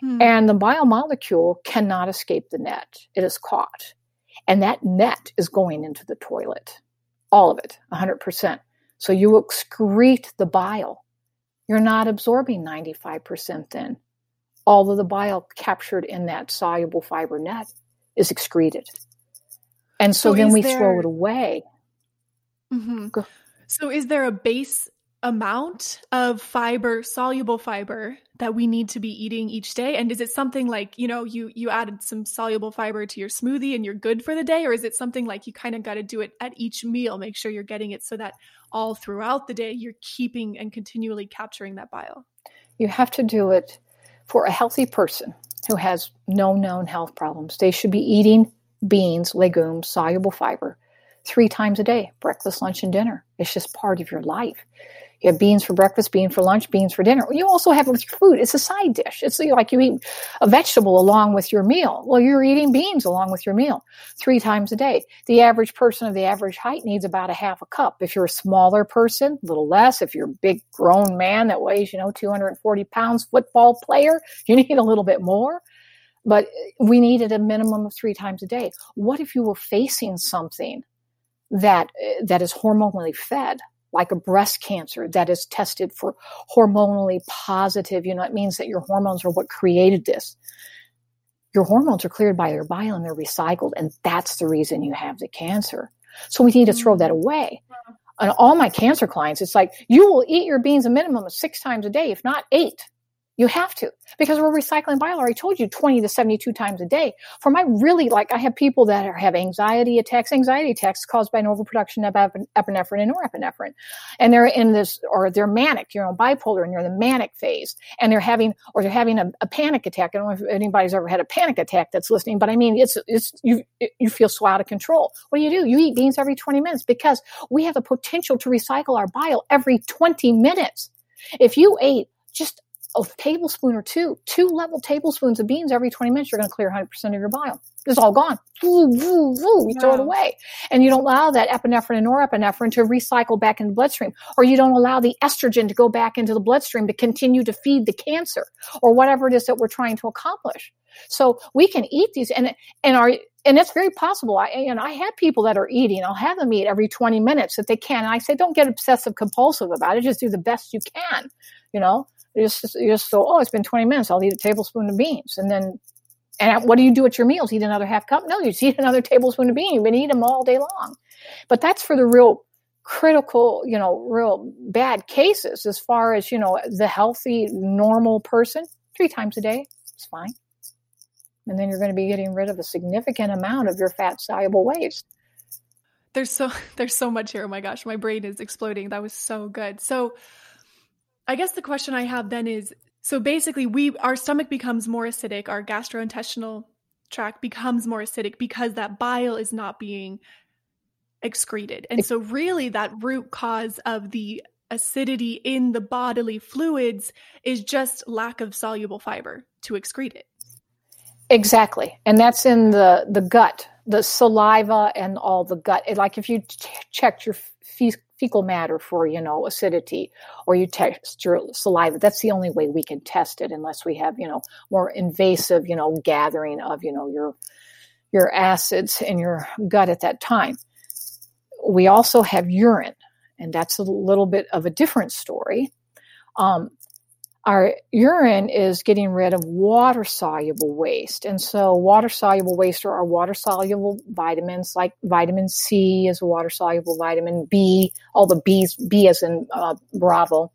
Hmm. And the biomolecule cannot escape the net. It is caught. And that net is going into the toilet. All of it, 100%. So you excrete the bile. You're not absorbing 95% then. All of the bile captured in that soluble fiber net is excreted. And so, so then we there... throw it away. Mm-hmm. So is there a base amount of fiber, soluble fiber that we need to be eating each day? And is it something like, you know, you you added some soluble fiber to your smoothie and you're good for the day or is it something like you kind of got to do it at each meal, make sure you're getting it so that all throughout the day you're keeping and continually capturing that bile? You have to do it for a healthy person who has no known health problems. They should be eating beans, legumes, soluble fiber three times a day breakfast, lunch, and dinner. It's just part of your life. You have beans for breakfast, beans for lunch, beans for dinner. You also have it with your food. It's a side dish. It's like you eat a vegetable along with your meal. Well, you're eating beans along with your meal three times a day. The average person of the average height needs about a half a cup. If you're a smaller person, a little less. If you're a big grown man that weighs, you know, 240 pounds, football player, you need a little bit more but we needed a minimum of three times a day. What if you were facing something that that is hormonally fed? Like a breast cancer that is tested for hormonally positive. You know, it means that your hormones are what created this. Your hormones are cleared by your bile and they're recycled, and that's the reason you have the cancer. So we need to throw that away. And all my cancer clients, it's like you will eat your beans a minimum of six times a day, if not eight. You have to because we're recycling bile. I told you 20 to 72 times a day. For my really, like, I have people that are, have anxiety attacks, anxiety attacks caused by an overproduction of epinephrine and norepinephrine. And they're in this, or they're manic, you know, bipolar and you're in the manic phase. And they're having, or they're having a, a panic attack. I don't know if anybody's ever had a panic attack that's listening, but I mean, it's, it's, you, you feel so out of control. What do you do? You eat beans every 20 minutes because we have the potential to recycle our bile every 20 minutes. If you ate just a tablespoon or two, two level tablespoons of beans every 20 minutes, you're going to clear 100% of your bile. It's all gone. Woo, woo, woo. You throw it away. And you don't allow that epinephrine and norepinephrine to recycle back in the bloodstream. Or you don't allow the estrogen to go back into the bloodstream to continue to feed the cancer or whatever it is that we're trying to accomplish. So we can eat these and, and our, and it's very possible. I, and I have people that are eating. I'll have them eat every 20 minutes if they can. And I say, don't get obsessive compulsive about it. Just do the best you can, you know? You just, you just go, oh, it's been 20 minutes. I'll eat a tablespoon of beans. And then, and what do you do at your meals? Eat another half cup? No, you just eat another tablespoon of beans. You've been eating them all day long. But that's for the real critical, you know, real bad cases as far as, you know, the healthy, normal person, three times a day. It's fine. And then you're going to be getting rid of a significant amount of your fat soluble waste. There's so there's so much here. Oh my gosh, my brain is exploding. That was so good. So I guess the question I have then is so basically we our stomach becomes more acidic, our gastrointestinal tract becomes more acidic because that bile is not being excreted. And so really that root cause of the acidity in the bodily fluids is just lack of soluble fiber to excrete it. Exactly. And that's in the the gut, the saliva and all the gut. Like if you t- checked your fecal matter for you know acidity or you test your saliva. That's the only way we can test it unless we have you know more invasive you know gathering of you know your your acids in your gut at that time. We also have urine and that's a little bit of a different story. Um, our urine is getting rid of water soluble waste. And so, water soluble waste are water soluble vitamins, like vitamin C is a water soluble vitamin, B, all the B's, B as in uh, Bravo.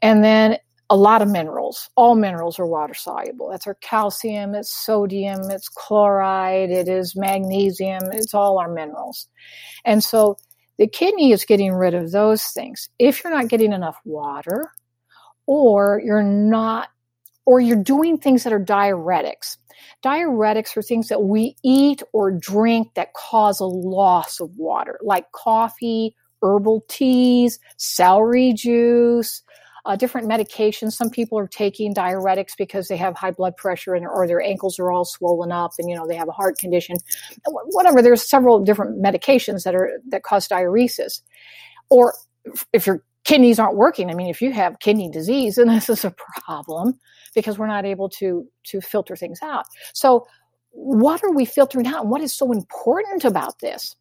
And then a lot of minerals. All minerals are water soluble. That's our calcium, it's sodium, it's chloride, it is magnesium, it's all our minerals. And so, the kidney is getting rid of those things. If you're not getting enough water, or you're not, or you're doing things that are diuretics. Diuretics are things that we eat or drink that cause a loss of water, like coffee, herbal teas, celery juice, uh, different medications. Some people are taking diuretics because they have high blood pressure and or their ankles are all swollen up and you know they have a heart condition. Whatever. There's several different medications that are that cause diuresis. Or if you're kidneys aren't working. I mean, if you have kidney disease, then this is a problem because we're not able to to filter things out. So, what are we filtering out? And what is so important about this?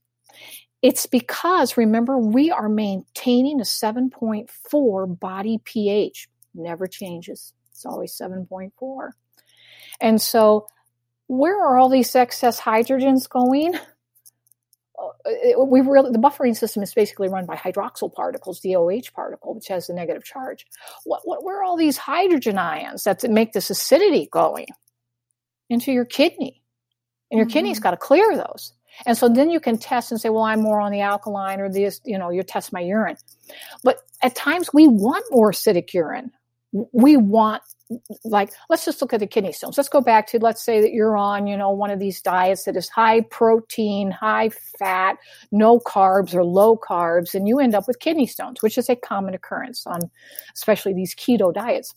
It's because remember we are maintaining a 7.4 body pH. Never changes. It's always 7.4. And so, where are all these excess hydrogens going? We really the buffering system is basically run by hydroxyl particles, the OH particle, which has the negative charge. What, what, where are all these hydrogen ions that make this acidity going into your kidney? And your mm-hmm. kidney's got to clear those. And so then you can test and say, well, I'm more on the alkaline or this, you know, you test my urine. But at times we want more acidic urine. We want like let's just look at the kidney stones. Let's go back to let's say that you're on you know one of these diets that is high protein high fat no carbs or low carbs and you end up with kidney stones which is a common occurrence on especially these keto diets.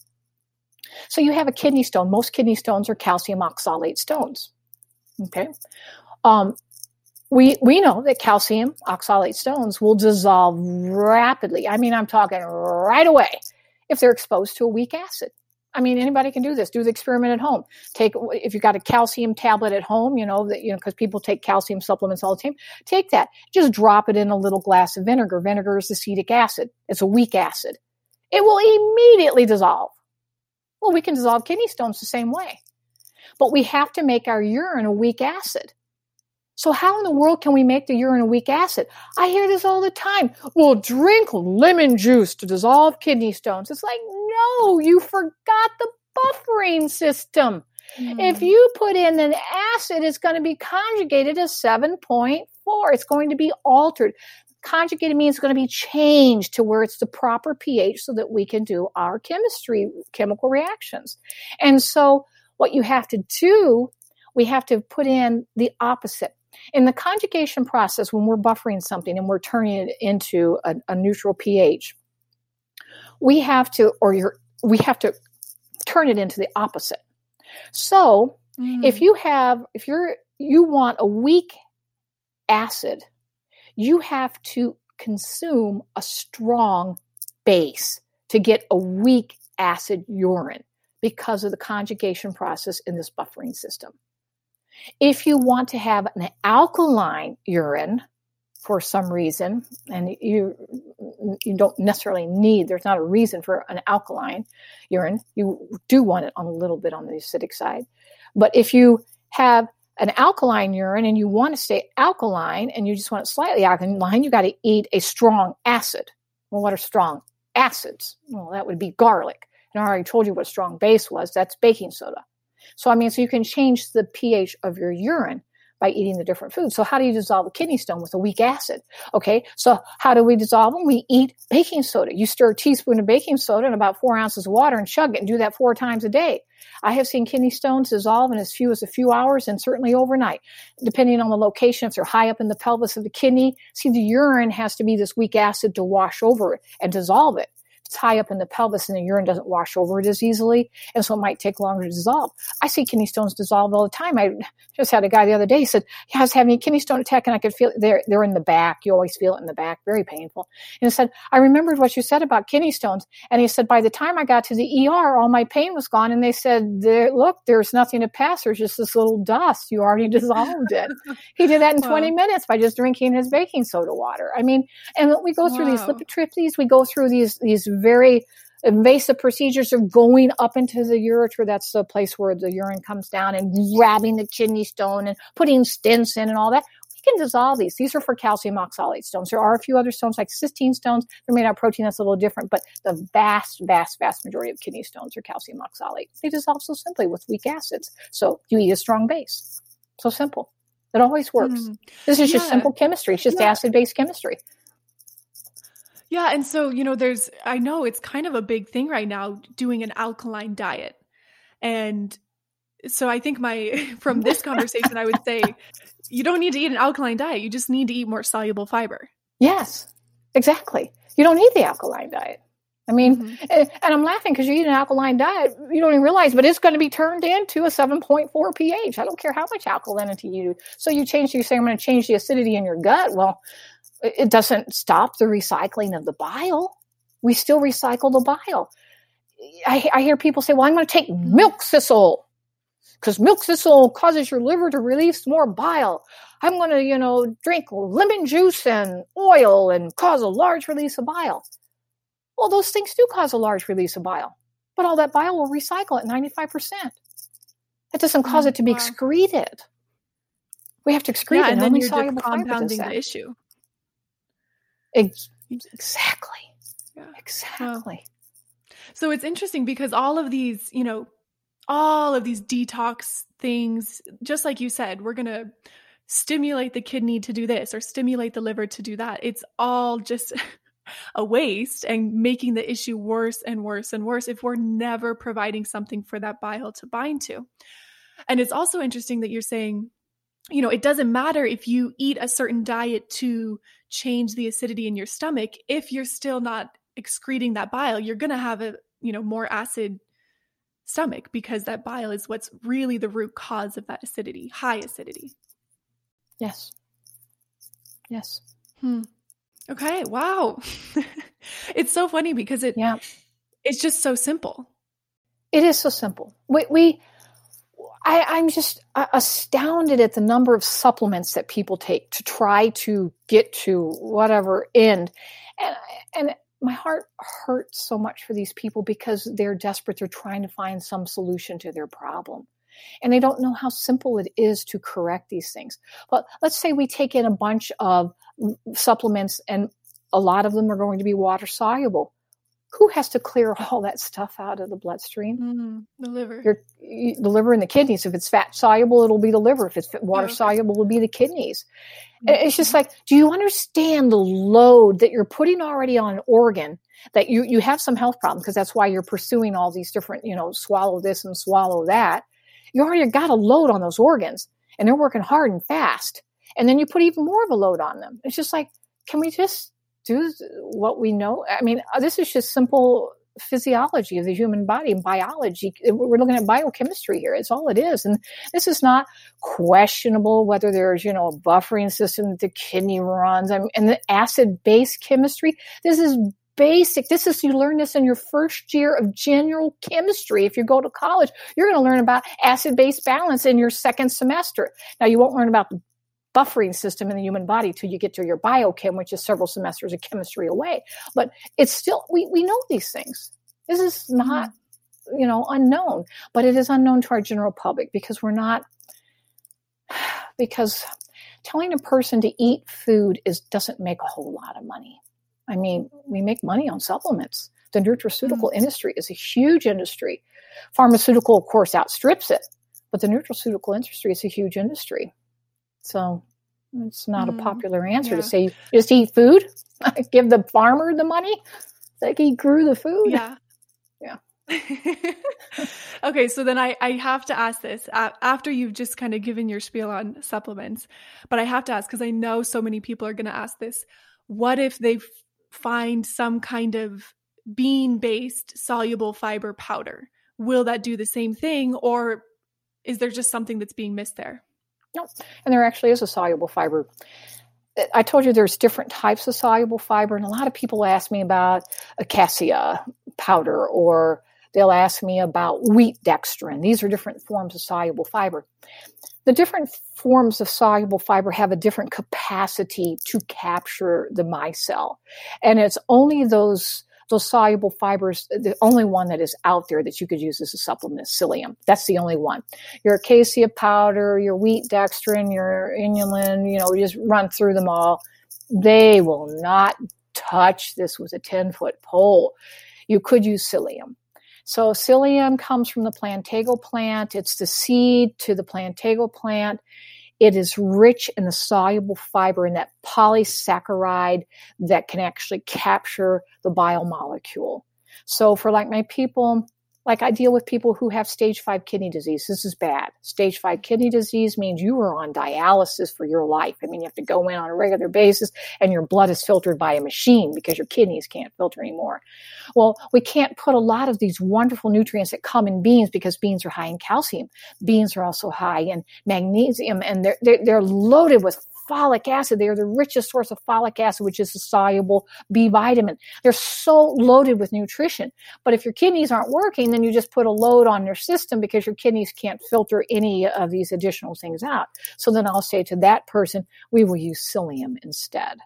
So you have a kidney stone. Most kidney stones are calcium oxalate stones. Okay? Um, we we know that calcium oxalate stones will dissolve rapidly. I mean i'm talking right away if they're exposed to a weak acid I mean, anybody can do this. Do the experiment at home. Take if you've got a calcium tablet at home, you know that you know because people take calcium supplements all the time. Take that. Just drop it in a little glass of vinegar. Vinegar is acetic acid. It's a weak acid. It will immediately dissolve. Well, we can dissolve kidney stones the same way, but we have to make our urine a weak acid. So how in the world can we make the urine a weak acid? I hear this all the time. Well, drink lemon juice to dissolve kidney stones. It's like, no, you forgot the buffering system. Mm. If you put in an acid, it's going to be conjugated as 7.4. It's going to be altered. Conjugated means it's going to be changed to where it's the proper pH so that we can do our chemistry, chemical reactions. And so what you have to do, we have to put in the opposite. In the conjugation process, when we're buffering something and we're turning it into a, a neutral pH, we have to, or you're we have to turn it into the opposite. So mm. if you have, if you're, you want a weak acid, you have to consume a strong base to get a weak acid urine because of the conjugation process in this buffering system. If you want to have an alkaline urine for some reason, and you you don't necessarily need, there's not a reason for an alkaline urine. You do want it on a little bit on the acidic side. But if you have an alkaline urine and you want to stay alkaline and you just want it slightly alkaline, you got to eat a strong acid. Well, what are strong acids? Well, that would be garlic. And I already told you what strong base was. That's baking soda. So, I mean, so you can change the pH of your urine by eating the different foods. So how do you dissolve a kidney stone with a weak acid? Okay, so how do we dissolve them? We eat baking soda. You stir a teaspoon of baking soda in about four ounces of water and chug it and do that four times a day. I have seen kidney stones dissolve in as few as a few hours and certainly overnight, depending on the location. If they're high up in the pelvis of the kidney, see, the urine has to be this weak acid to wash over it and dissolve it high up in the pelvis and the urine doesn't wash over it as easily. And so it might take longer to dissolve. I see kidney stones dissolve all the time. I just had a guy the other day said, yeah, I was having a kidney stone attack and I could feel it. They're, they're in the back. You always feel it in the back. Very painful. And he said, I remembered what you said about kidney stones. And he said, by the time I got to the ER, all my pain was gone. And they said, there, look, there's nothing to pass. There's just this little dust. You already dissolved it. he did that in 20 minutes by just drinking his baking soda water. I mean, and we go through wow. these lithotripsies. We go through these, these very invasive procedures of going up into the ureter. That's the place where the urine comes down and grabbing the kidney stone and putting stents in and all that. We can dissolve these. These are for calcium oxalate stones. There are a few other stones like cysteine stones. They're made out of protein that's a little different, but the vast, vast, vast majority of kidney stones are calcium oxalate. They dissolve so simply with weak acids. So you eat a strong base. So simple. It always works. Mm. This is yeah. just simple chemistry. It's just yeah. acid based chemistry. Yeah. And so, you know, there's, I know it's kind of a big thing right now doing an alkaline diet. And so I think my, from this conversation, I would say you don't need to eat an alkaline diet. You just need to eat more soluble fiber. Yes, exactly. You don't need the alkaline diet. I mean, mm-hmm. and, and, I'm laughing because you eat an alkaline diet, you don't even realize, but it's going to be turned into a 7.4 pH. I don't care how much alkalinity you do. So you change, you say, I'm going to change the acidity in your gut. Well, it doesn't stop the recycling of the bile. We still recycle the bile. I, I hear people say, well, I'm going to take mm-hmm. milk thistle because milk thistle causes your liver to release more bile. I'm going to, you know, drink lemon juice and oil and cause a large release of bile. Well, those things do cause a large release of bile, but all that bile will recycle at 95%. That doesn't cause mm, it to be excreted. We have to excrete yeah, it. And then you're compounding the issue. Exactly. Yeah. Exactly. So it's interesting because all of these, you know, all of these detox things, just like you said, we're going to stimulate the kidney to do this or stimulate the liver to do that. It's all just a waste and making the issue worse and worse and worse if we're never providing something for that bile to bind to. And it's also interesting that you're saying you know, it doesn't matter if you eat a certain diet to change the acidity in your stomach. If you're still not excreting that bile, you're going to have a, you know, more acid stomach because that bile is what's really the root cause of that acidity, high acidity. Yes. Yes. Hmm. Okay. Wow. it's so funny because it, yeah. it's just so simple. It is so simple. We, we, I, am just uh, astounded at the number of supplements that people take to try to get to whatever end. And, and my heart hurts so much for these people because they're desperate. They're trying to find some solution to their problem. And they don't know how simple it is to correct these things. But let's say we take in a bunch of supplements and a lot of them are going to be water soluble. Who has to clear all that stuff out of the bloodstream? Mm, the liver. Your, the liver and the kidneys. If it's fat soluble, it'll be the liver. If it's water soluble, it'll be the kidneys. Mm-hmm. It's just like, do you understand the load that you're putting already on an organ that you, you have some health problems because that's why you're pursuing all these different, you know, swallow this and swallow that. You already got a load on those organs and they're working hard and fast. And then you put even more of a load on them. It's just like, can we just do what we know? I mean, uh, this is just simple physiology of the human body and biology. We're looking at biochemistry here. It's all it is. And this is not questionable whether there's, you know, a buffering system that the kidney runs I mean, and the acid base chemistry. This is basic. This is, you learn this in your first year of general chemistry. If you go to college, you're going to learn about acid base balance in your second semester. Now, you won't learn about the buffering system in the human body till you get to your biochem, which is several semesters of chemistry away. But it's still, we, we know these things. This is not, mm-hmm. you know, unknown, but it is unknown to our general public because we're not, because telling a person to eat food is doesn't make a whole lot of money. I mean, we make money on supplements. The nutraceutical mm-hmm. industry is a huge industry. Pharmaceutical, of course, outstrips it, but the nutraceutical industry is a huge industry. So it's not mm, a popular answer yeah. to say just eat food, give the farmer the money, like he grew the food. Yeah. Yeah. okay, so then I, I have to ask this uh, after you've just kind of given your spiel on supplements, but I have to ask because I know so many people are going to ask this. What if they f- find some kind of bean based soluble fiber powder? Will that do the same thing, or is there just something that's being missed there? And there actually is a soluble fiber. I told you there's different types of soluble fiber, and a lot of people ask me about acacia powder, or they'll ask me about wheat dextrin. These are different forms of soluble fiber. The different forms of soluble fiber have a different capacity to capture the micelle, and it's only those those soluble fibers, the only one that is out there that you could use as a supplement is psyllium. That's the only one. Your acacia powder, your wheat dextrin, your inulin, you know, just run through them all. They will not touch this with a 10 foot pole. You could use psyllium. So psyllium comes from the plantago plant. It's the seed to the plantago plant. It is rich in the soluble fiber in that polysaccharide that can actually capture the biomolecule. So for like my people, like I deal with people who have stage five kidney disease. This is bad. Stage five kidney disease means you are on dialysis for your life. I mean, you have to go in on a regular basis and your blood is filtered by a machine because your kidneys can't filter anymore. Well, we can't put a lot of these wonderful nutrients that come in beans because beans are high in calcium. Beans are also high in magnesium and they're, they're, they're loaded with folic acid. They are the richest source of folic acid, which is a soluble B vitamin. They're so loaded with nutrition. But if your kidneys aren't working, then you just put a load on your system because your kidneys can't filter any of these additional things out. So then I'll say to that person, we will use psyllium instead.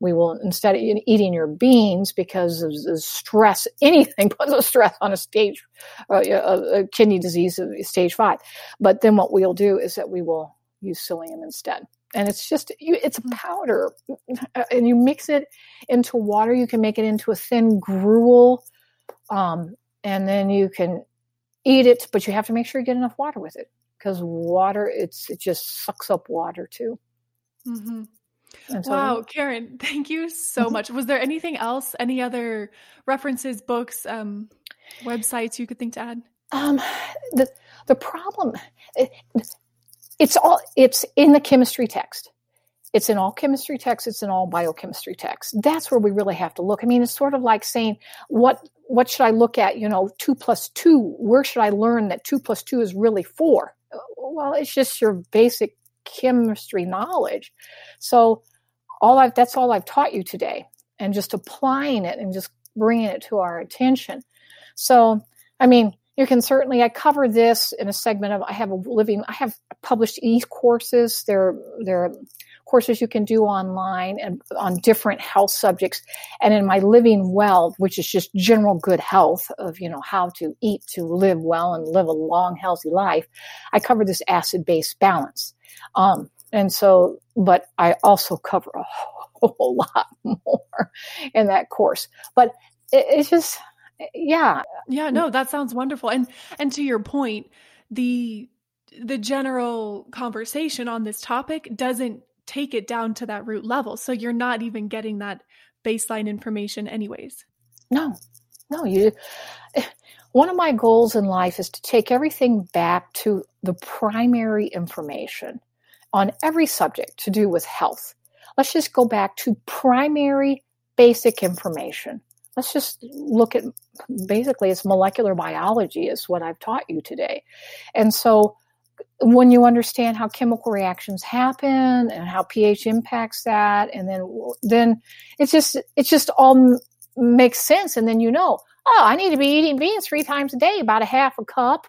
We will instead of eating your beans because of stress, anything puts a stress on a stage, uh, a, a kidney disease, stage five. But then what we'll do is that we will use psyllium instead and it's just it's a mm. powder and you mix it into water you can make it into a thin gruel um, and then you can eat it but you have to make sure you get enough water with it because water it's it just sucks up water too mm-hmm. so, wow karen thank you so mm-hmm. much was there anything else any other references books um, websites you could think to add um, the the problem it, it's all it's in the chemistry text. It's in all chemistry texts. It's in all biochemistry texts. That's where we really have to look. I mean it's sort of like saying what what should i look at you know two plus two? Where should i learn that two plus two is really four? Well it's just your basic chemistry knowledge. So all i've that's all i've taught you today. And just applying it and just bringing it to our attention. So i mean you can certainly i cover this in a segment of i have a living i have published e-courses. They're they're courses you can do online and on different health subjects. And in my living well which is just general good health of you know how to eat to live well and live a long healthy life i cover this acid base balance. Um, and so but i also cover a whole lot more in that course. But it, it's just Eh, yeah. Yeah mm. no that sounds wonderful and and to your point the the general conversation on this topic doesn't take it down to that root level so you're not even getting that baseline information anyways. No no you eh, one of my goals in life is to take everything back to the primary information on every subject to do with health. Let's just go back to primary basic information let's just look at basically it's molecular biology is what I've taught you today. And so when you understand how chemical reactions happen and how pH impacts that, and then then it's just it just all makes sense. And then you know, oh, I need to be eating beans three times a day, about a half a cup,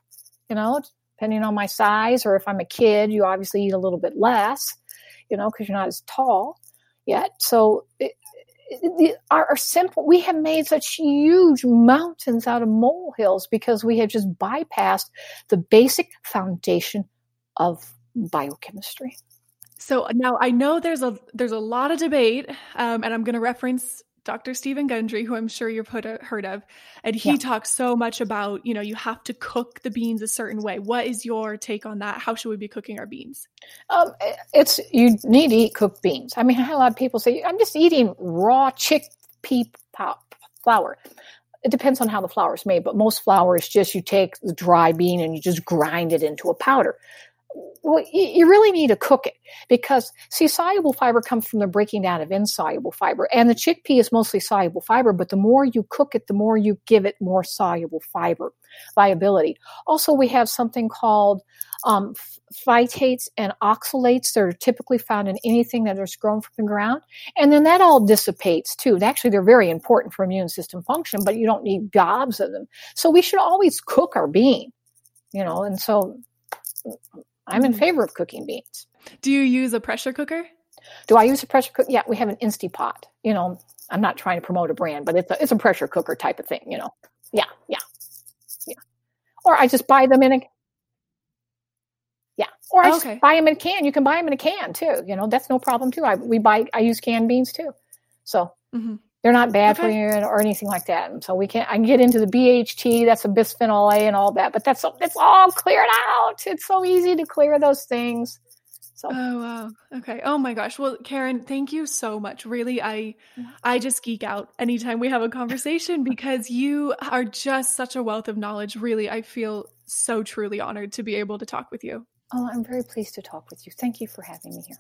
you know, depending on my size. Or if I'm a kid, you obviously eat a little bit less, you know, because you're not as tall yet. So it, are, are simple. We have made such huge mountains out of molehills because we have just bypassed the basic foundation of biochemistry. So now I know there's a there's a lot of debate, um, and I'm going to reference Dr. Steven Gundry, who I'm sure you've heard of, and he yeah. talks so much about, you know, you have to cook the beans a certain way. What is your take on that? How should we be cooking our beans? Um, it's you need to eat cooked beans. I mean, a lot of people say I'm just eating raw chickpea flour. It depends on how the flour is made, but most flour is just you take the dry bean and you just grind it into a powder well, you really need to cook it because see, soluble fiber comes from the breaking down of insoluble fiber, and the chickpea is mostly soluble fiber. But the more you cook it, the more you give it more soluble fiber viability. Also, we have something called um, phytates and oxalates that are typically found in anything that is grown from the ground, and then that all dissipates too. Actually, they're very important for immune system function, but you don't need gobs of them. So we should always cook our bean, you know, and so I'm in favor of cooking beans. Do you use a pressure cooker? Do I use a pressure cooker? Yeah, we have an Instapot. You know, I'm not trying to promote a brand, but it's a, it's a pressure cooker type of thing. You know, yeah, yeah, yeah. Or I just buy them in a yeah, or I okay. just buy them in a can. You can buy them in a can too. You know, that's no problem too. I we buy I use canned beans too, so mm-hmm. They're not bad okay. for you or anything like that. And so we can I can get into the BHT, that's a bisphenol A and all that, but that's it's all cleared out. It's so easy to clear those things. So Oh wow. Okay. Oh my gosh. Well, Karen, thank you so much. Really, I I just geek out anytime we have a conversation because you are just such a wealth of knowledge. Really, I feel so truly honored to be able to talk with you. Oh, I'm very pleased to talk with you. Thank you for having me here.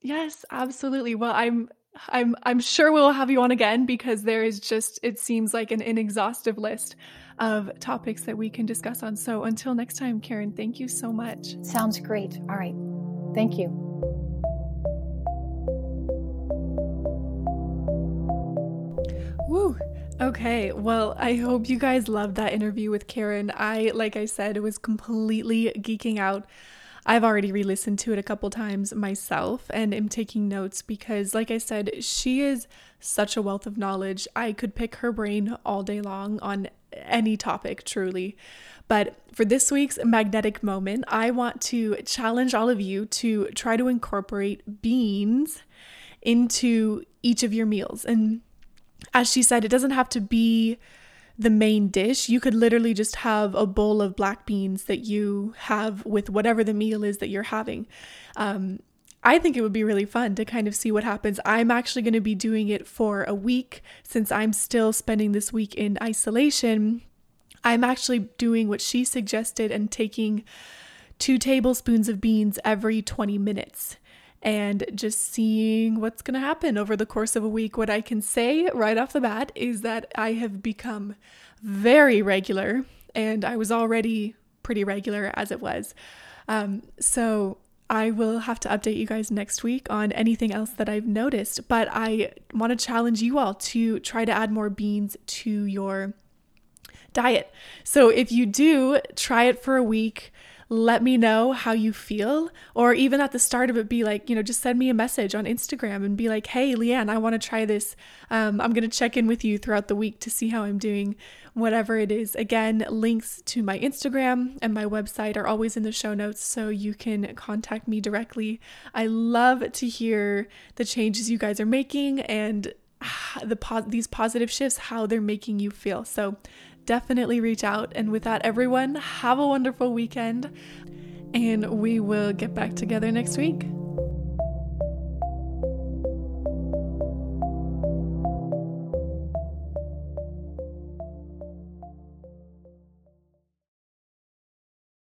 Yes, absolutely. Well, I'm I'm I'm sure we'll have you on again because there is just it seems like an inexhaustive list of topics that we can discuss on. So until next time, Karen, thank you so much. Sounds great. All right. Thank you. Woo. Okay, well, I hope you guys loved that interview with Karen. I, like I said, was completely geeking out I've already re listened to it a couple times myself and am taking notes because, like I said, she is such a wealth of knowledge. I could pick her brain all day long on any topic, truly. But for this week's magnetic moment, I want to challenge all of you to try to incorporate beans into each of your meals. And as she said, it doesn't have to be the main dish. You could literally just have a bowl of black beans that you have with whatever the meal is that you're having. Um, I think it would be really fun to kind of see what happens. I'm actually going to be doing it for a week since I'm still spending this week in isolation. I'm actually doing what she suggested and taking two tablespoons of beans every 20 minutes and just seeing what's going to happen over the course of a week. What I can say right off the bat is that I have become very regular, and I was already pretty regular as it was. Um, so I will have to update you guys next week on anything else that I've noticed, but I want to challenge you all to try to add more beans to your diet. So if you do, try it for a week let me know how you feel. Or even at the start of it, be like, you know, just send me a message on Instagram and be like, hey, Leanne, I want to try this. Um, I'm going to check in with you throughout the week to see how I'm doing, whatever it is. Again, links to my Instagram and my website are always in the show notes so you can contact me directly. I love to hear the changes you guys are making and the these positive shifts how they're making you feel. So definitely reach out and with that everyone have a wonderful weekend and we will get back together next week.